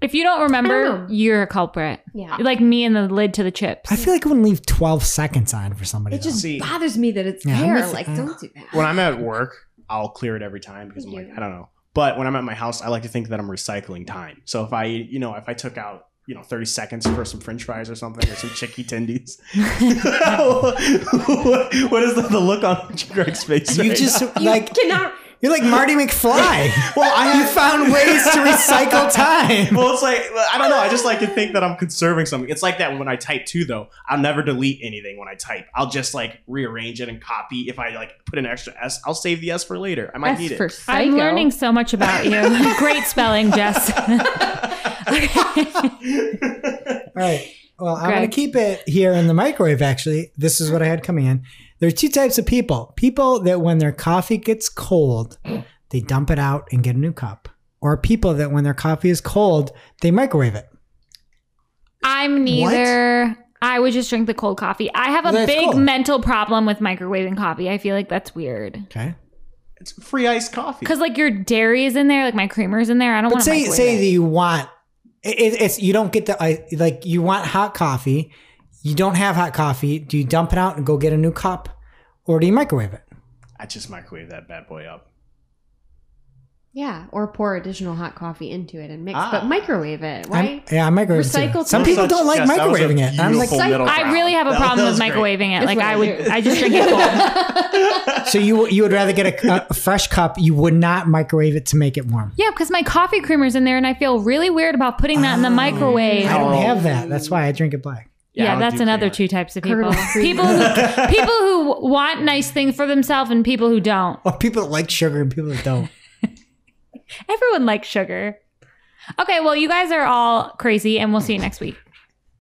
If you don't remember, don't you're a culprit. Yeah. Like me and the lid to the chips. I feel like I wouldn't leave 12 seconds on for somebody. It just See- bothers me that it's Yeah, I'm there. with- like, uh, don't do that. when I'm at work, I'll clear it every time because I'm like, you. I don't know. But when I'm at my house, I like to think that I'm recycling time. So if I, you know, if I took out, you know, 30 seconds for some French fries or something or some chicky tendies, what, <laughs> <laughs> what is the, the look on Greg's face? you right just now? like Cannot. You're like Marty McFly. <laughs> well, I have. found ways to recycle <laughs> time. Well, it's like I don't know. I just like to think that I'm conserving something. It's like that when I type too, though. I'll never delete anything when I type. I'll just like rearrange it and copy. If I like put an extra S, I'll save the S for later. I might That's need for it. psycho. I'm learning so much about you. <laughs> Great spelling, Jess. All right. Well, I'm going to keep it here in the microwave, actually. This is what I had coming in. There are two types of people people that when their coffee gets cold, they dump it out and get a new cup, or people that when their coffee is cold, they microwave it. I'm neither. I would just drink the cold coffee. I have a That's big cold. mental problem with microwaving coffee. I feel like that's weird. Okay. It's free iced coffee. Because like your dairy is in there, like my creamer's in there. I don't want to say say it. that you want it, it's you don't get the like you want hot coffee, you don't have hot coffee. Do you dump it out and go get a new cup, or do you microwave it? I just microwave that bad boy up. Yeah, or pour additional hot coffee into it and mix, Ah. but microwave it, I'm- right? yeah, I microwave it too. Recycle Some too. people Such- don't like yes, that was a microwaving it. I'm like, beautiful middle I ground. really have a That- problem with was great. microwaving it. That's Like what I I would, do. I just drink it cold. <laughs> so you you would rather get a, a fresh cup? You would not microwave it to make it warm. Yeah, because my coffee creamer's in there, and I feel really weird about putting that in the microwave. I don't Oh. have that. That's why I drink it black. Yeah, Yeah, that's another creamer. two types of people. People who <laughs> people who want nice things for themselves and people who don't. Well, people that like sugar and people that don't. <laughs> Everyone likes sugar. Okay, well, you guys are all crazy, and we'll see you next week.